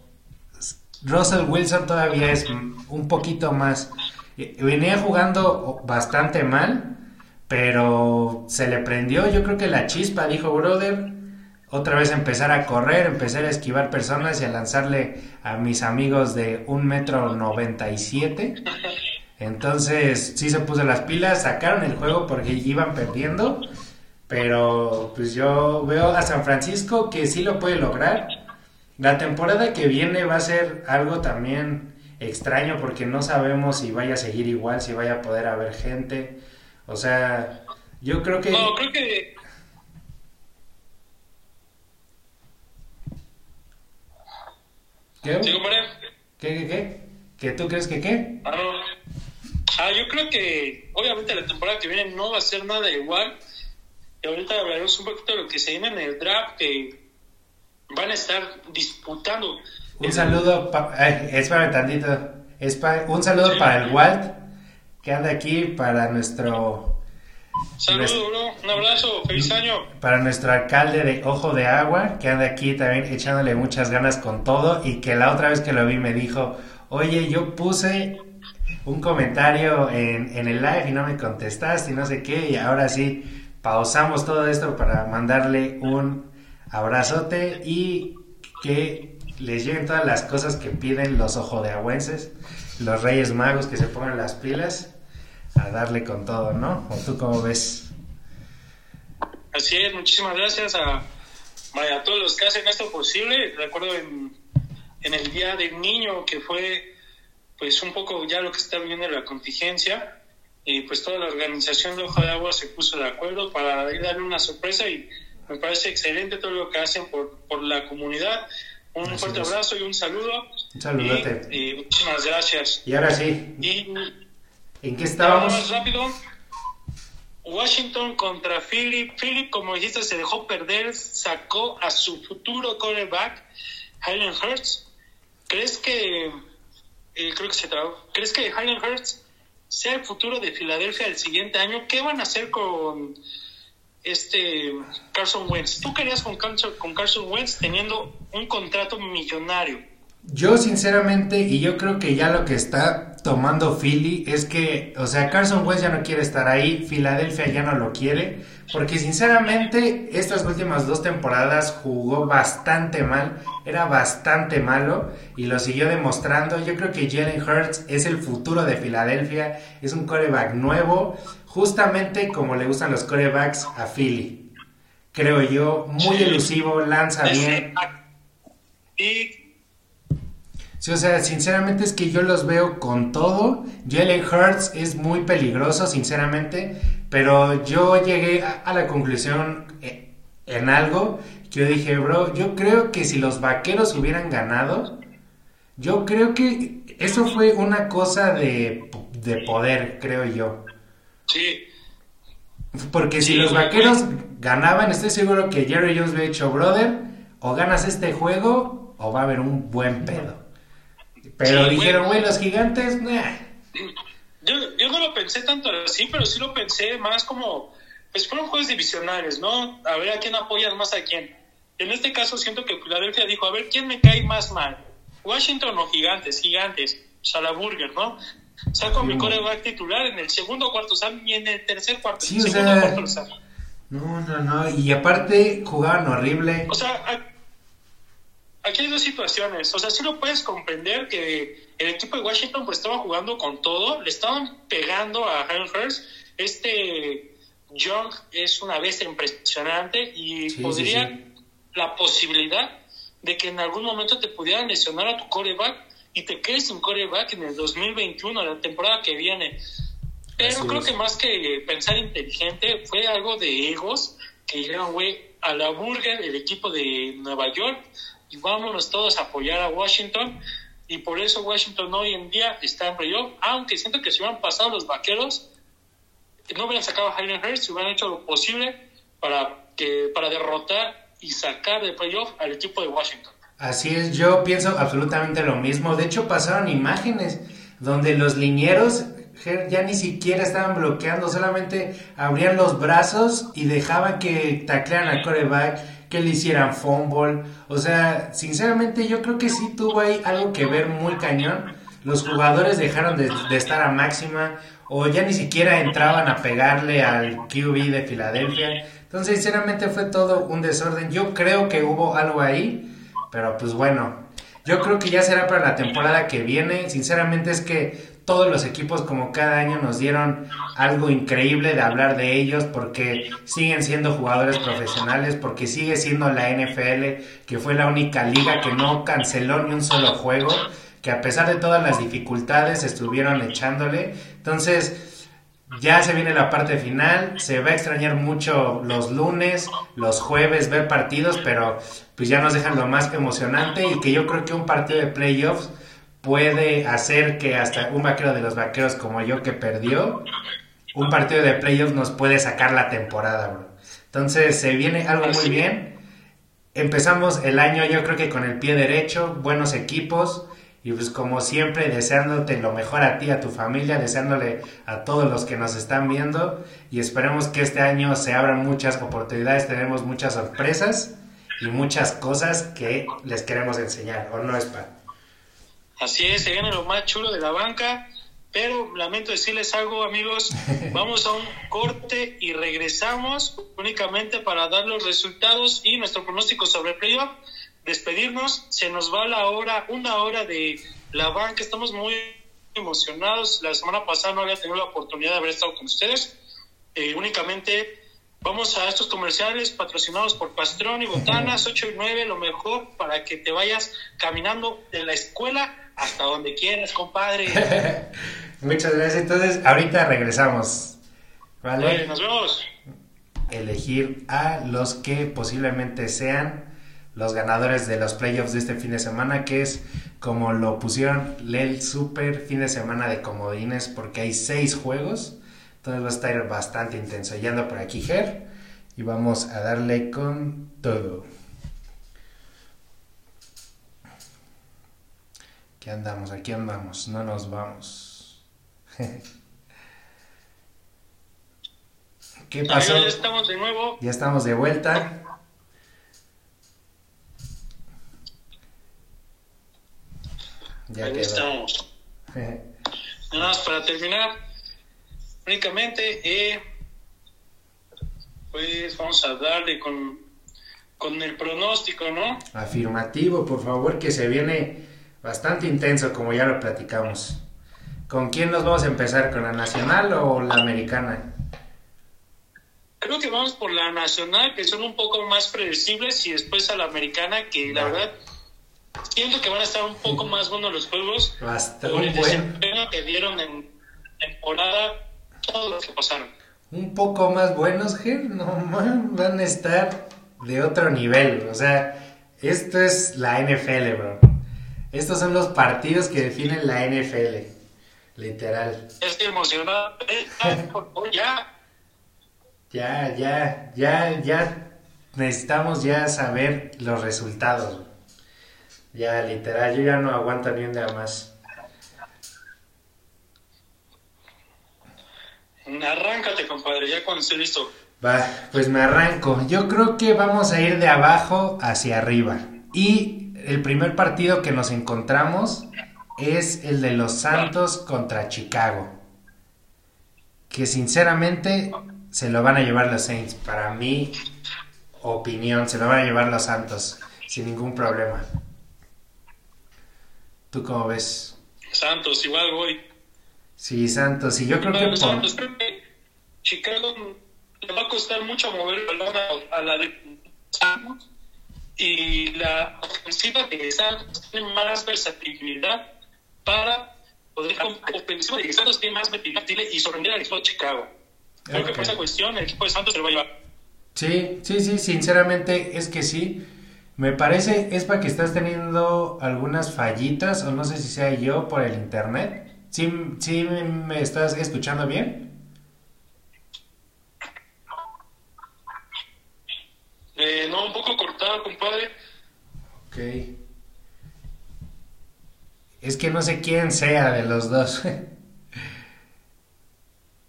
Russell Wilson todavía es un poquito más. Venía jugando bastante mal, pero se le prendió, yo creo que la chispa, dijo brother, otra vez empezar a correr, empezar a esquivar personas y a lanzarle a mis amigos de un metro noventa y siete entonces, sí se puso las pilas, sacaron el juego porque iban perdiendo, pero pues yo veo a San Francisco que sí lo puede lograr. La temporada que viene va a ser algo también extraño porque no sabemos si vaya a seguir igual, si vaya a poder haber gente. O sea, yo creo que... No, creo que... ¿Qué? ¿Qué, qué, qué? ¿Qué tú crees que qué? Ah, Ah, yo creo que obviamente la temporada que viene no va a ser nada igual. Y ahorita hablaremos un poquito de lo que se viene en el draft, que van a estar disputando. Un saludo, espérame tantito. un saludo para el Walt, que anda aquí, para nuestro... Saludos, bro. Un abrazo. Feliz año. Para nuestro alcalde de Ojo de Agua, que anda aquí también echándole muchas ganas con todo y que la otra vez que lo vi me dijo, oye, yo puse un comentario en, en el live y no me contestaste y no sé qué, y ahora sí, pausamos todo esto para mandarle un abrazote y que les lleguen todas las cosas que piden los ojodeahuenses, los reyes magos que se pongan las pilas a darle con todo, ¿no? ¿O tú cómo ves? Así es, muchísimas gracias a, a todos los que hacen esto posible. Recuerdo en, en el Día del Niño que fue pues un poco ya lo que está viendo la contingencia y pues toda la organización de Hoja de Agua se puso de acuerdo para darle una sorpresa y me parece excelente todo lo que hacen por, por la comunidad. Un fuerte abrazo y un saludo. Un saludote. Y, muchísimas gracias. Y ahora sí. Y, ¿En qué estábamos? Más rápido. Washington contra Philip. Philip, como dijiste, se dejó perder, sacó a su futuro quarterback, Helen Hurts. ¿Crees que eh, creo que se ¿Crees que Highland Hurts sea el futuro de Filadelfia el siguiente año? ¿Qué van a hacer con este Carson Wentz. ¿Tú querías con Carson, con Carson Wentz teniendo un contrato millonario? Yo sinceramente, y yo creo que ya lo que está tomando Philly es que, o sea, Carson Wentz ya no quiere estar ahí, Filadelfia ya no lo quiere, porque sinceramente estas últimas dos temporadas jugó bastante mal, era bastante malo y lo siguió demostrando. Yo creo que Jalen Hurts es el futuro de Filadelfia, es un coreback nuevo, justamente como le gustan los corebacks a Philly. Creo yo, muy elusivo, lanza bien. Y Sí, o sea, sinceramente es que yo los veo con todo. Jalen Hurts es muy peligroso, sinceramente, pero yo llegué a, la conclusión eh, en algo que yo dije, bro, yo creo que si los vaqueros hubieran ganado, yo creo que eso fue una cosa de, de poder, creo yo. Sí. Porque si los vaqueros ganaban, estoy seguro que Jerry Jones hubiera dicho, brother, o ganas este juego o va a haber un buen pedo. Pero dijeron, güey, los gigantes, Yo, yo no lo pensé tanto así, pero sí lo pensé más como, pues fueron juegos divisionales, ¿no? A ver a quién apoyan más a quién. En este caso siento que Philadelphia dijo, a ver quién me cae más mal. Washington o gigantes, gigantes, Salaburger, ¿no? Saco mi coreback titular en el segundo cuarto, sea, y en el tercer cuarto. Sí, o sea, no, no, no, y aparte jugaban horrible. O sea, aquí hay dos situaciones. O sea, sí lo puedes comprender que el equipo de Washington pues estaba jugando con todo, le estaban pegando a Aaron Hurst. Este Young es una bestia impresionante y podría la posibilidad de que en algún momento te pudieran lesionar a tu coreback y te quedes sin coreback en el 2021, la temporada que viene. Pero creo que más que pensar inteligente fue algo de egos que dijeron, güey, a la burger, el equipo de Nueva York, y vámonos todos a apoyar a Washington. Y por eso Washington hoy en día está en playoff, aunque siento que si hubieran pasado los vaqueros, no hubieran sacado a Jalen Hurts, hubieran hecho lo posible para, que, para derrotar y sacar de playoff al equipo de Washington. Así es, yo pienso absolutamente lo mismo. De hecho, pasaron imágenes donde los linieros ya ni siquiera estaban bloqueando, solamente abrían los brazos y dejaban que taclearan al coreback que le hicieran fumble. O sea, sinceramente yo creo que sí tuvo ahí algo que ver muy cañón. Los jugadores dejaron de, estar a máxima o ya ni siquiera entraban a pegarle al QB de Filadelfia. Entonces, sinceramente fue todo un desorden. Yo creo que hubo algo ahí, pero pues bueno, yo creo que ya será para la temporada que viene. Sinceramente es que todos los equipos como cada año nos dieron algo increíble de hablar de ellos porque siguen siendo jugadores profesionales, porque sigue siendo la NFL, que fue la única liga que no canceló ni un solo juego, que a pesar de todas las dificultades estuvieron echándole. Entonces, ya se viene la parte final, se va a extrañar mucho los lunes, los jueves ver partidos, pero pues ya nos dejan lo más emocionante y que yo creo que un partido de playoffs puede hacer que hasta un vaquero de los vaqueros como yo que perdió, un partido de playoffs nos puede sacar la temporada, bro. Entonces se viene algo muy bien. Empezamos el año yo creo que con el pie derecho, buenos equipos y pues como siempre deseándote lo mejor a ti, a tu familia, deseándole a todos los que nos están viendo y esperemos que este año se abran muchas oportunidades, tenemos muchas sorpresas y muchas cosas que les queremos enseñar, ¿o no es para? Así es, se viene lo más chulo de la banca, pero lamento decirles algo, amigos, vamos a un corte y regresamos únicamente para dar los resultados y nuestro pronóstico sobre el playoff. Despedirnos, se nos va la hora, una hora de la banca, estamos muy emocionados. La semana pasada no había tenido la oportunidad de haber estado con ustedes. Eh, únicamente vamos a estos comerciales patrocinados por Pastrón y Botanas, 8 y 9, lo mejor para que te vayas caminando de la escuela hasta donde quieras, compadre. Muchas gracias. Entonces, ahorita regresamos. ¿Vale? nos vemos. Elegir a los que posiblemente sean los ganadores de los playoffs de este fin de semana, que es como lo pusieron el super fin de semana de comodines, porque hay seis juegos. Entonces va a estar bastante intenso. Y ando por aquí, Ger, y vamos a darle con todo. Aquí andamos, aquí andamos, no nos vamos. ¿Qué pasó? Ya estamos de nuevo. Ya estamos de vuelta. Ya Ahí estamos. Nada más para terminar, únicamente, eh, pues vamos a darle con, con el pronóstico, ¿no? Afirmativo, por favor, que se viene bastante intenso, como ya lo platicamos. ¿Con quién nos vamos a empezar? ¿Con la nacional o la americana? Creo que vamos por la nacional, que son un poco más predecibles, y después a la americana, que la verdad siento que van a estar un poco más buenos los juegos Bastante por el desempeño que dieron en temporada, todo lo que pasaron. Un poco más buenos, Ger, no van a estar de otro nivel. O sea, esto es la NFL, bro. Estos son los partidos que definen la NFL. Literal. Estoy emocionado. ya. Ya, ya, ya, ya. Necesitamos ya saber los resultados. Ya, literal, yo ya no aguanto ni un día más. Arráncate, compadre, ya cuando esté listo. Va, pues me arranco. Yo creo que vamos a ir de abajo hacia arriba. Y el primer partido que nos encontramos es el de los Santos contra Chicago. Que sinceramente se lo van a llevar los Saints. Para mi opinión, se lo van a llevar los Santos sin ningún problema. ¿Tú cómo ves? Santos, igual voy. Sí, Santos, y yo creo que... Santos, creo que Chicago le va a costar mucho mover el balón a, la de Santos y la ofensiva de Santos tiene más versatilidad para poder ofensiva de Santos tiene más versatilidad y sorprender al equipo de Chicago. Creo que por esa cuestión el equipo de Santos se lo va a llevar. Sí, sí, sí, sinceramente es que sí. Me parece, es para que estás teniendo algunas fallitas, o no sé si sea yo por el internet. ¿Sí, sí me estás escuchando bien? Eh, no, un poco compadre. Ok. Es que no sé quién sea de los dos.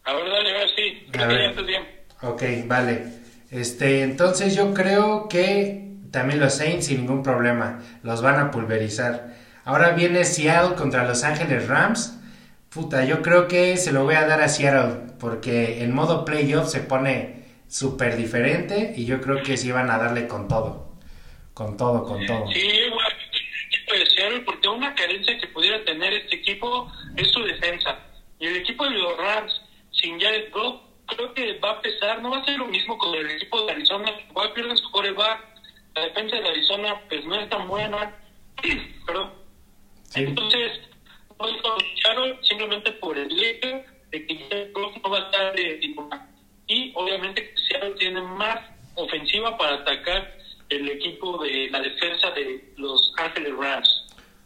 a ver, dale, a ver, sí. A ver. bien. Ok, vale. Este, entonces yo creo que también los Saints sin ningún problema. Los van a pulverizar. Ahora viene Seattle contra Los Ángeles Rams. Puta, yo creo que se lo voy a dar a Seattle. Porque en modo playoff se pone súper diferente. Y yo creo que sí van a darle con todo. Con todo, con todo. Sí, de Seattle. Porque una carencia que pudiera tener este equipo es su defensa. Y el equipo de los Rams, sin Jared Goff, creo que va a pesar. No va a ser lo mismo con el equipo de Arizona. Va a perder su coreback la defensa de Arizona pues no es tan buena, perdón. Entonces, no simplemente por el hecho de que no va a estar de titular. Y obviamente Seattle tiene más ofensiva para atacar el equipo de la defensa de Los Ángeles Rams.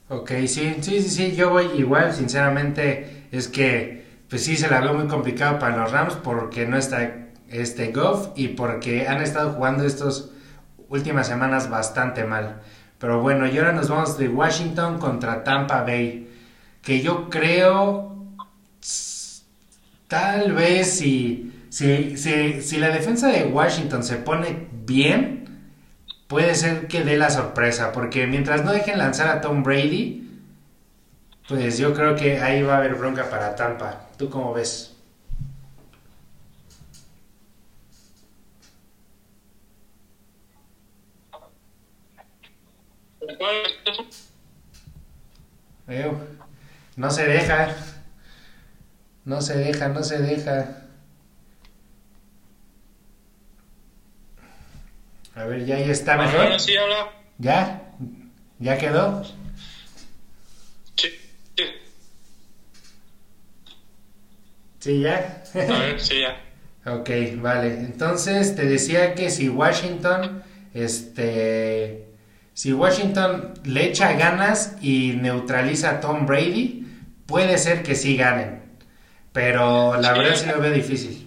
Ok, sí, sí, sí, sí, yo voy igual, sinceramente, es que pues sí se la veo muy complicado para los Rams porque no está este Goff y porque han estado jugando estos últimas semanas bastante mal. Pero bueno, y ahora nos vamos de Washington contra Tampa Bay. Que yo creo, tal vez si, si, si, la defensa de Washington se pone bien, puede ser que dé la sorpresa. Porque mientras no dejen lanzar a Tom Brady, pues yo creo que ahí va a haber bronca para Tampa. ¿Tú cómo ves? no se deja. No se deja, no se deja. A ver, ya ahí está mejor. ¿Ya? ¿Ya quedó? Sí. Sí, ya. A ver, sí, ya. ok, vale. Entonces te decía que si Washington, este si Washington le echa ganas y neutraliza a Tom Brady, puede ser que sí ganen. Pero la verdad sí lo veo difícil.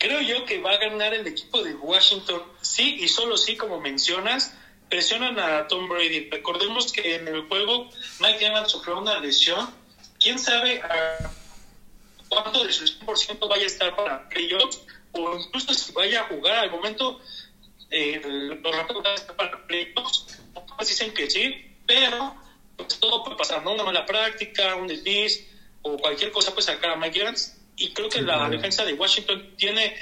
Creo yo que va a ganar el equipo de Washington. Sí, y solo sí, como mencionas, presionan a Tom Brady. Recordemos que en el juego Mike Evans sufrió una lesión. ¿Quién sabe a cuánto de su 100% vaya a estar para playoffs o incluso si vaya a jugar al momento eh, los ratos van a estar para playoffs. Otros dicen que sí, pero pues, todo puede pasar, ¿no? Una mala práctica, un desliz o cualquier cosa puede sacar a Mike Evans. Y creo que la defensa de Washington tiene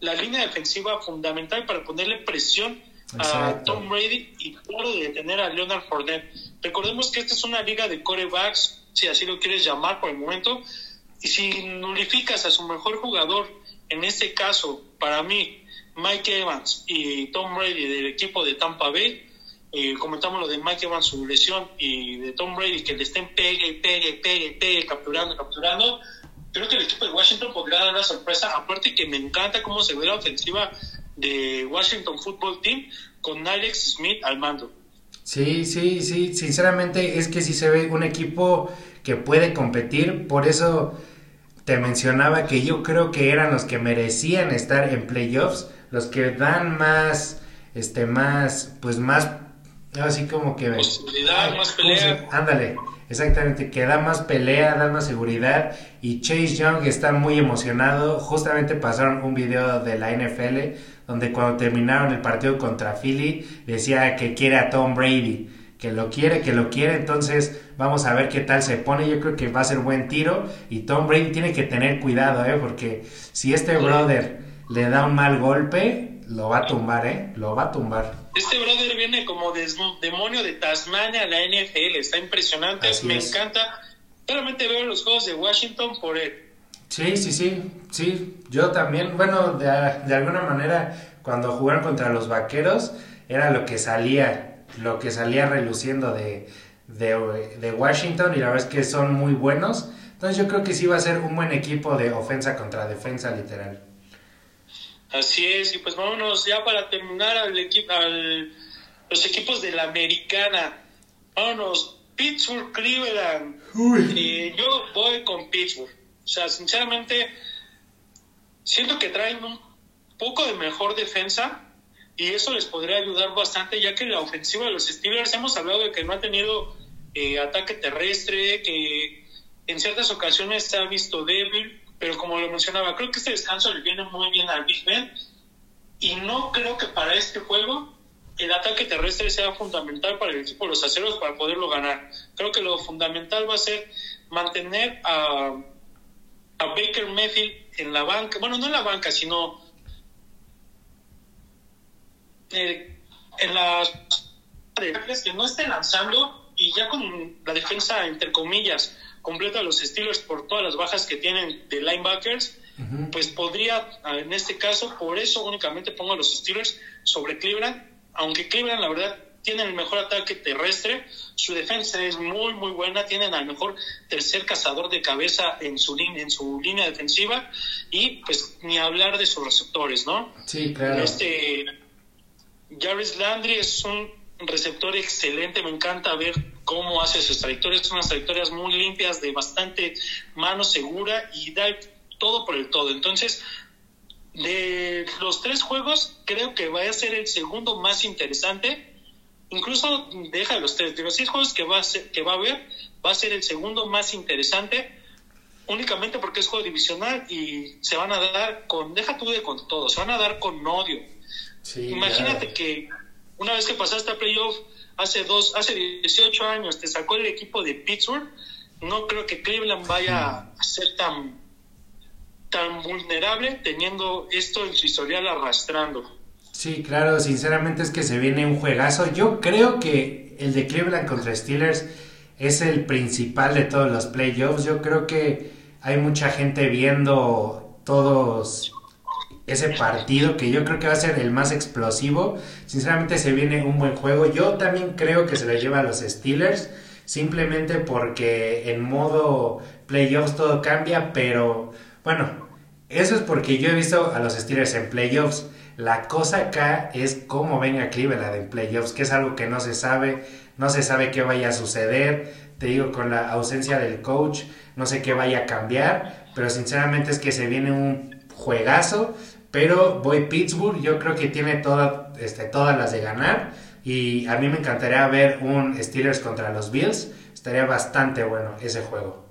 la línea defensiva fundamental para ponerle presión a Tom Brady y claro de detener a Leonard Fournette. Recordemos que esta es una liga de corebacks, si así lo quieres llamar por el momento, y si nulificas a su mejor jugador, en este caso, para mí, Mike Evans y Tom Brady del equipo de Tampa Bay, eh, comentamos lo de Mike Evans, su lesión, y de Tom Brady, que le estén pegue, pegue, pegue, pegue, capturando, capturando, creo que el equipo de Washington podría dar la sorpresa, aparte que me encanta cómo se ve la ofensiva de Washington Football Team con Alex Smith al mando. Sí, sí, sí, sinceramente es que sí se ve un equipo que puede competir, por eso te mencionaba que yo creo que eran los que merecían estar en playoffs, los que dan más, este, más, pues más, así como que... Posibilidad, más pelea. Ándale, exactamente, que da más pelea, da más seguridad y Chase Young está muy emocionado, justamente pasaron un video de la NFL donde cuando terminaron el partido contra Philly decía que quiere a Tom Brady, que lo quiere, que lo quiere, entonces vamos a ver qué tal se pone, yo creo que va a ser buen tiro y Tom Brady tiene que tener cuidado, ¿eh? porque si este brother le da un mal golpe, lo va a tumbar, ¿eh? Lo va a tumbar. Este brother viene como demonio de Tasmania a la NFL, está impresionante, me encanta. Solamente veo los juegos de Washington por él. Sí, sí, sí, sí, yo también, bueno, de, de, alguna manera, cuando jugaron contra los vaqueros, era lo que salía, lo que salía reluciendo de, de, Washington y la verdad es que son muy buenos. Entonces yo creo que sí va a ser un buen equipo de ofensa contra defensa literal. Así es, y pues vámonos ya para terminar al equipo, al, los equipos de la americana. Vámonos, Pittsburgh, Cleveland. y yo voy con Pittsburgh. O sea, sinceramente, siento que traen un poco de mejor defensa y eso les podría ayudar bastante, ya que la ofensiva de los Steelers hemos hablado de que no ha tenido eh, ataque terrestre, que en ciertas ocasiones se ha visto débil, pero como lo mencionaba, creo que este descanso le viene muy bien al Big Ben y no creo que para este juego el ataque terrestre sea fundamental para el equipo de los aceros para poderlo ganar. Creo que lo fundamental va a ser mantener a a Baker Mayfield en la banca, bueno, no en la banca, sino eh, en las que no esté lanzando y ya con la defensa, entre comillas, completa a los Steelers por todas las bajas que tienen de linebackers, pues podría, en este caso, por eso únicamente pongo a los Steelers sobre Cleveland, aunque Cleveland, la verdad, tienen el mejor ataque terrestre, su defensa es muy, muy buena, tienen al mejor tercer cazador de cabeza en su, en su línea defensiva y pues ni hablar de sus receptores, ¿no? Sí, claro. Este, Jarvis Landry es un receptor excelente, me encanta ver cómo hace sus trayectorias, son unas trayectorias muy limpias, de bastante mano segura y da todo por el todo. Entonces, de los tres juegos, creo que va a ser el segundo más interesante incluso deja los tres, de los seis juegos que va, a ser, que va a haber, va a ser el segundo más interesante, únicamente porque es juego divisional y se van a dar con, deja tú de con todo, se van a dar con odio. Imagínate que una vez que pasaste a playoff hace dos, hace 18 años, te sacó el equipo de Pittsburgh, no creo que Cleveland vaya a ser tan, tan vulnerable teniendo esto en su historial arrastrando. Sí, claro, sinceramente es que se viene un juegazo. Yo creo que el de Cleveland contra Steelers es el principal de todos los playoffs. Yo creo que hay mucha gente viendo todos ese partido que yo creo que va a ser el más explosivo. Sinceramente se viene un buen juego. Yo también creo que se lo lleva a los Steelers, simplemente porque en modo playoffs todo cambia, pero bueno, eso es porque yo he visto a los Steelers en playoffs. La cosa acá es cómo venga Cleveland en playoffs, que es algo que no se sabe, no se sabe qué vaya a suceder. Te digo, con la ausencia del coach, no sé qué vaya a cambiar, pero sinceramente es que se viene un juegazo. Pero voy Pittsburgh, yo creo que tiene este, todas las de ganar. Y a mí me encantaría ver un Steelers contra los Bills. Estaría bastante bueno ese juego.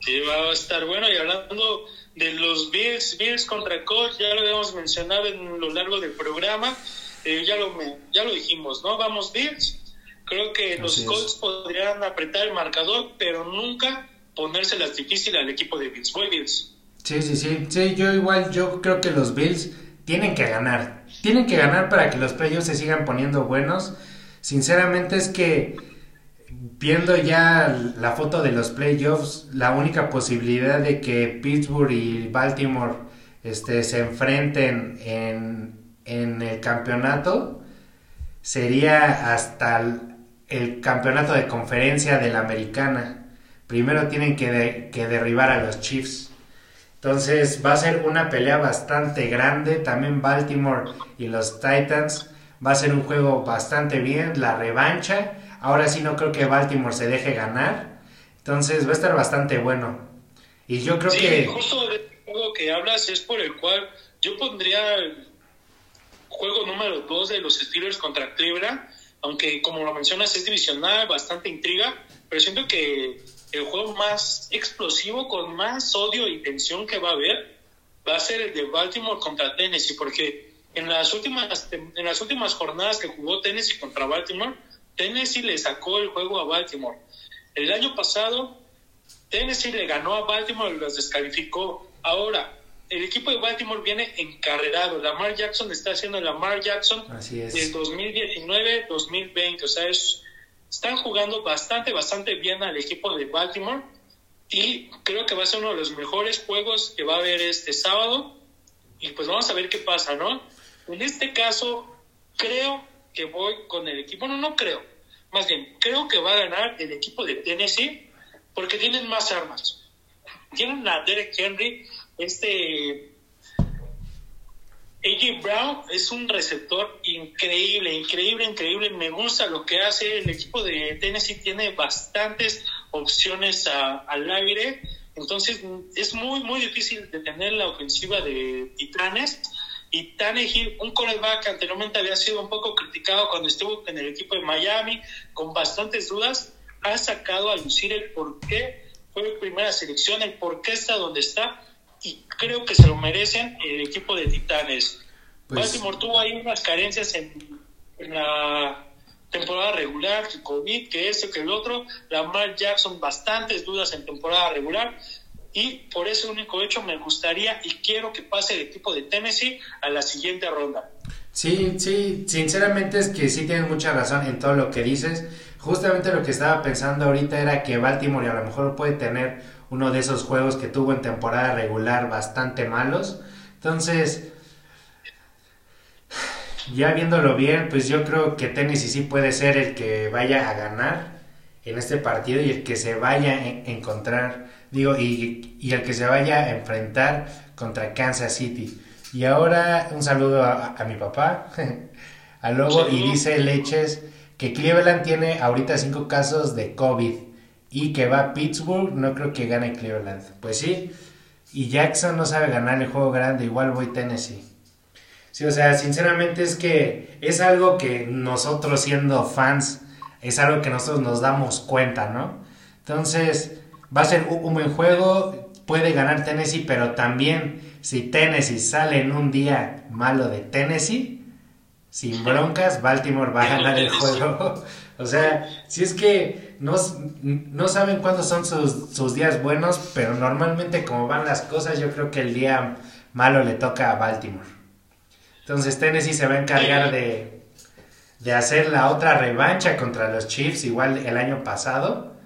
Sí, va a estar bueno. Y hablando de los Bills, Bills contra Colts, ya lo habíamos mencionado en lo largo del programa, eh, ya, lo, ya lo dijimos, ¿no? Vamos Bills. Creo que los Colts podrían apretar el marcador, pero nunca ponérselas difícil al equipo de Bills. Voy Bills. Sí, sí, sí. Sí, yo igual, yo creo que los Bills tienen que ganar. Tienen que ganar para que los playoffs se sigan poniendo buenos. Sinceramente es que viendo ya la foto de los playoffs, la única posibilidad de que Pittsburgh y Baltimore este, se enfrenten en, en el campeonato sería hasta el, campeonato de conferencia de la americana. Primero tienen que, que derribar a los Chiefs. Entonces va a ser una pelea bastante grande. También Baltimore y los Titans. Va a ser un juego bastante bien. La revancha Ahora sí no creo que Baltimore se deje ganar. Entonces va a estar bastante bueno. Y yo creo sí, que... Justo del juego que hablas es por el cual yo pondría el juego número 2 de los Steelers contra Cleveland, aunque como lo mencionas es divisional, bastante intriga, pero siento que el juego más explosivo, con más odio y tensión que va a haber, va a ser el de Baltimore contra Tennessee, porque en las últimas, en las últimas jornadas que jugó Tennessee contra Baltimore, Tennessee le sacó el juego a Baltimore. El año pasado, Tennessee le ganó a Baltimore y los descalificó. Ahora, el equipo de Baltimore viene encarrerado. Lamar Jackson está haciendo Lamar Jackson Así es. de 2019-2020. O sea, están jugando bastante, bastante bien al equipo de Baltimore. Y creo que va a ser uno de los mejores juegos que va a haber este sábado. Y pues vamos a ver qué pasa, ¿no? En este caso, creo que voy con el equipo, no, no creo, más bien, creo que va a ganar el equipo de Tennessee porque tienen más armas. Tienen a Derek Henry, este AJ Brown es un receptor increíble, increíble, increíble. Me gusta lo que hace. El equipo de Tennessee tiene bastantes opciones al aire. Entonces es muy, muy difícil detener la ofensiva de Titanes. Y Tannehill, un cornerback anteriormente había sido un poco criticado cuando estuvo en el equipo de Miami, con bastantes dudas, ha sacado a lucir el por qué fue primera selección, el por qué está donde está, y creo que se lo merecen el equipo de Titanes. Pues... Baltimore tuvo ahí unas carencias en, en la temporada regular, COVID, que ese, que el otro, Lamar Jackson, bastantes dudas en temporada regular, y por ese único hecho me gustaría y quiero que pase el equipo de Tennessee a la siguiente ronda. Sí, sí, sinceramente es que sí tienes mucha razón en todo lo que dices. Justamente lo que estaba pensando ahorita era que Baltimore a lo mejor puede tener uno de esos juegos que tuvo en temporada regular bastante malos. Entonces, ya viéndolo bien, pues yo creo que Tennessee sí puede ser el que vaya a ganar en este partido y el que se vaya a encontrar digo, y, y, el que se vaya a enfrentar contra Kansas City. Y ahora un saludo a, mi papá, a Lobo, y dice Leches que Cleveland tiene ahorita cinco casos de COVID y que va a Pittsburgh, no creo que gane Cleveland. Pues sí, y Jackson no sabe ganar el juego grande, igual voy Tennessee. Sí, o sea, sinceramente es que es algo que nosotros siendo fans, es algo que nosotros nos damos cuenta, ¿no? Entonces, va a ser un buen juego, puede ganar Tennessee, pero también si Tennessee sale en un día malo de Tennessee, sin broncas, Baltimore va a ganar el juego. O sea, si es que no, no saben cuándo son sus, sus, días buenos, pero normalmente como van las cosas, yo creo que el día malo le toca a Baltimore. Entonces Tennessee se va a encargar de, de hacer la otra revancha contra los Chiefs, igual el año pasado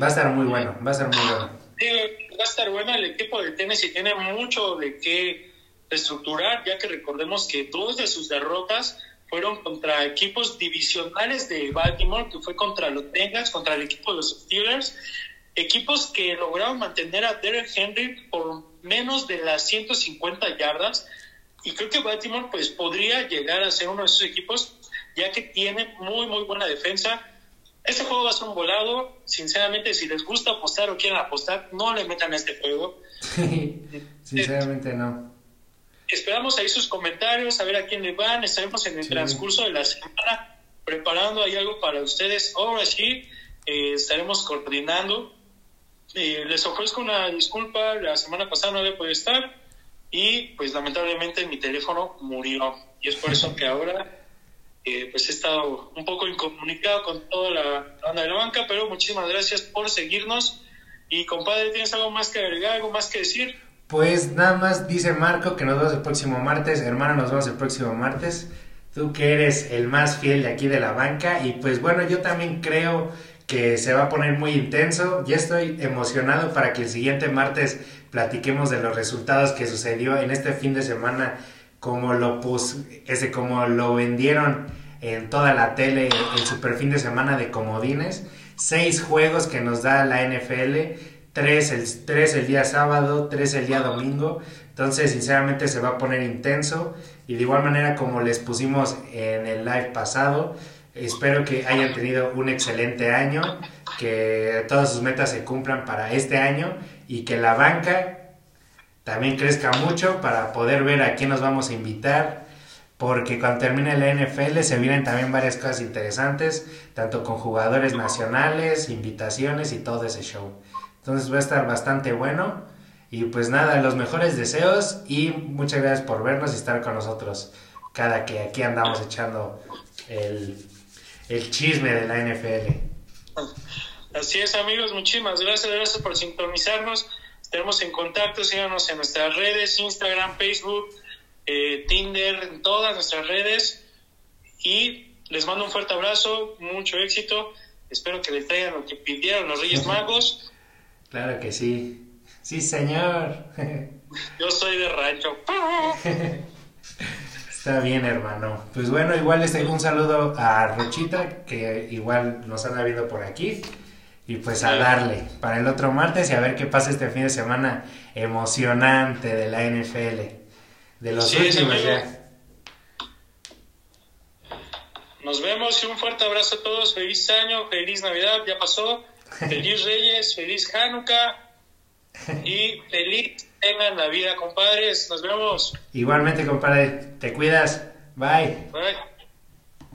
Va a estar muy bueno, va a ser muy bueno. Sí, va a estar bueno. El equipo de Tennessee tiene mucho de qué reestructurar, ya que recordemos que dos de sus derrotas fueron contra equipos divisionales de Baltimore, que fue contra los Bengals, contra el equipo de los Steelers, equipos que lograron mantener a Derek Henry por menos de las 150 yardas. Y creo que Baltimore pues podría llegar a ser uno de esos equipos, ya que tiene muy, muy buena defensa este juego va a ser un volado. Sinceramente, si les gusta apostar o quieren apostar, no le metan a este juego. Sinceramente, no. Esperamos ahí sus comentarios, a ver a quién le van. Estaremos en el transcurso de la semana preparando ahí algo para ustedes. Ahora sí, eh, estaremos coordinando les ofrezco una disculpa, la semana pasada no había podido estar y pues lamentablemente mi teléfono murió y es por eso que ahora eh, pues he estado un poco incomunicado con toda la banda de la banca, pero muchísimas gracias por seguirnos y compadre, ¿tienes algo más que agregar, algo más que decir? Pues nada más dice Marco que nos vemos el próximo martes, hermano, nos vemos el próximo martes. Tú que eres el más fiel de aquí de la banca y pues bueno, yo también creo que se va a poner muy intenso. Ya estoy emocionado para que el siguiente martes platiquemos de los resultados que sucedió en este fin de semana, como lo, pus, ese, como lo vendieron en toda la tele el super fin de semana de comodines. Seis juegos que nos da la NFL, tres el, tres el día sábado, tres el día domingo. Entonces, sinceramente, se va a poner intenso. Y de igual manera, como les pusimos en el live pasado, Espero que hayan tenido un excelente año, que todas sus metas se cumplan para este año y que la banca también crezca mucho para poder ver a quién nos vamos a invitar, porque cuando termine la NFL se vienen también varias cosas interesantes, tanto con jugadores nacionales, invitaciones y todo ese show. Entonces va a estar bastante bueno. Y pues nada, los mejores deseos y muchas gracias por vernos y estar con nosotros cada que aquí andamos echando el el chisme de la NFL. Así es, amigos, muchísimas gracias, gracias por sintonizarnos. Estaremos en contacto, síganos en nuestras redes, Instagram, Facebook, eh, Tinder, en todas nuestras redes. Y les mando un fuerte abrazo, mucho éxito. Espero que les traigan lo que pidieron los Reyes Magos. Claro que sí. Sí, señor. Yo soy de rancho. Está bien, hermano. Pues bueno, igual les un saludo a Rochita, que igual nos anda viendo por aquí. Y pues a darle para el otro martes y a ver qué pasa este fin de semana emocionante de la NFL. De los últimos ya. Nos vemos y un fuerte abrazo a todos. Feliz año, feliz Navidad, ya pasó. Feliz Reyes, feliz Hanukkah y feliz tengan la vida, compadres. Nos vemos. Igualmente, compadre. Te cuidas. Bye. Bye.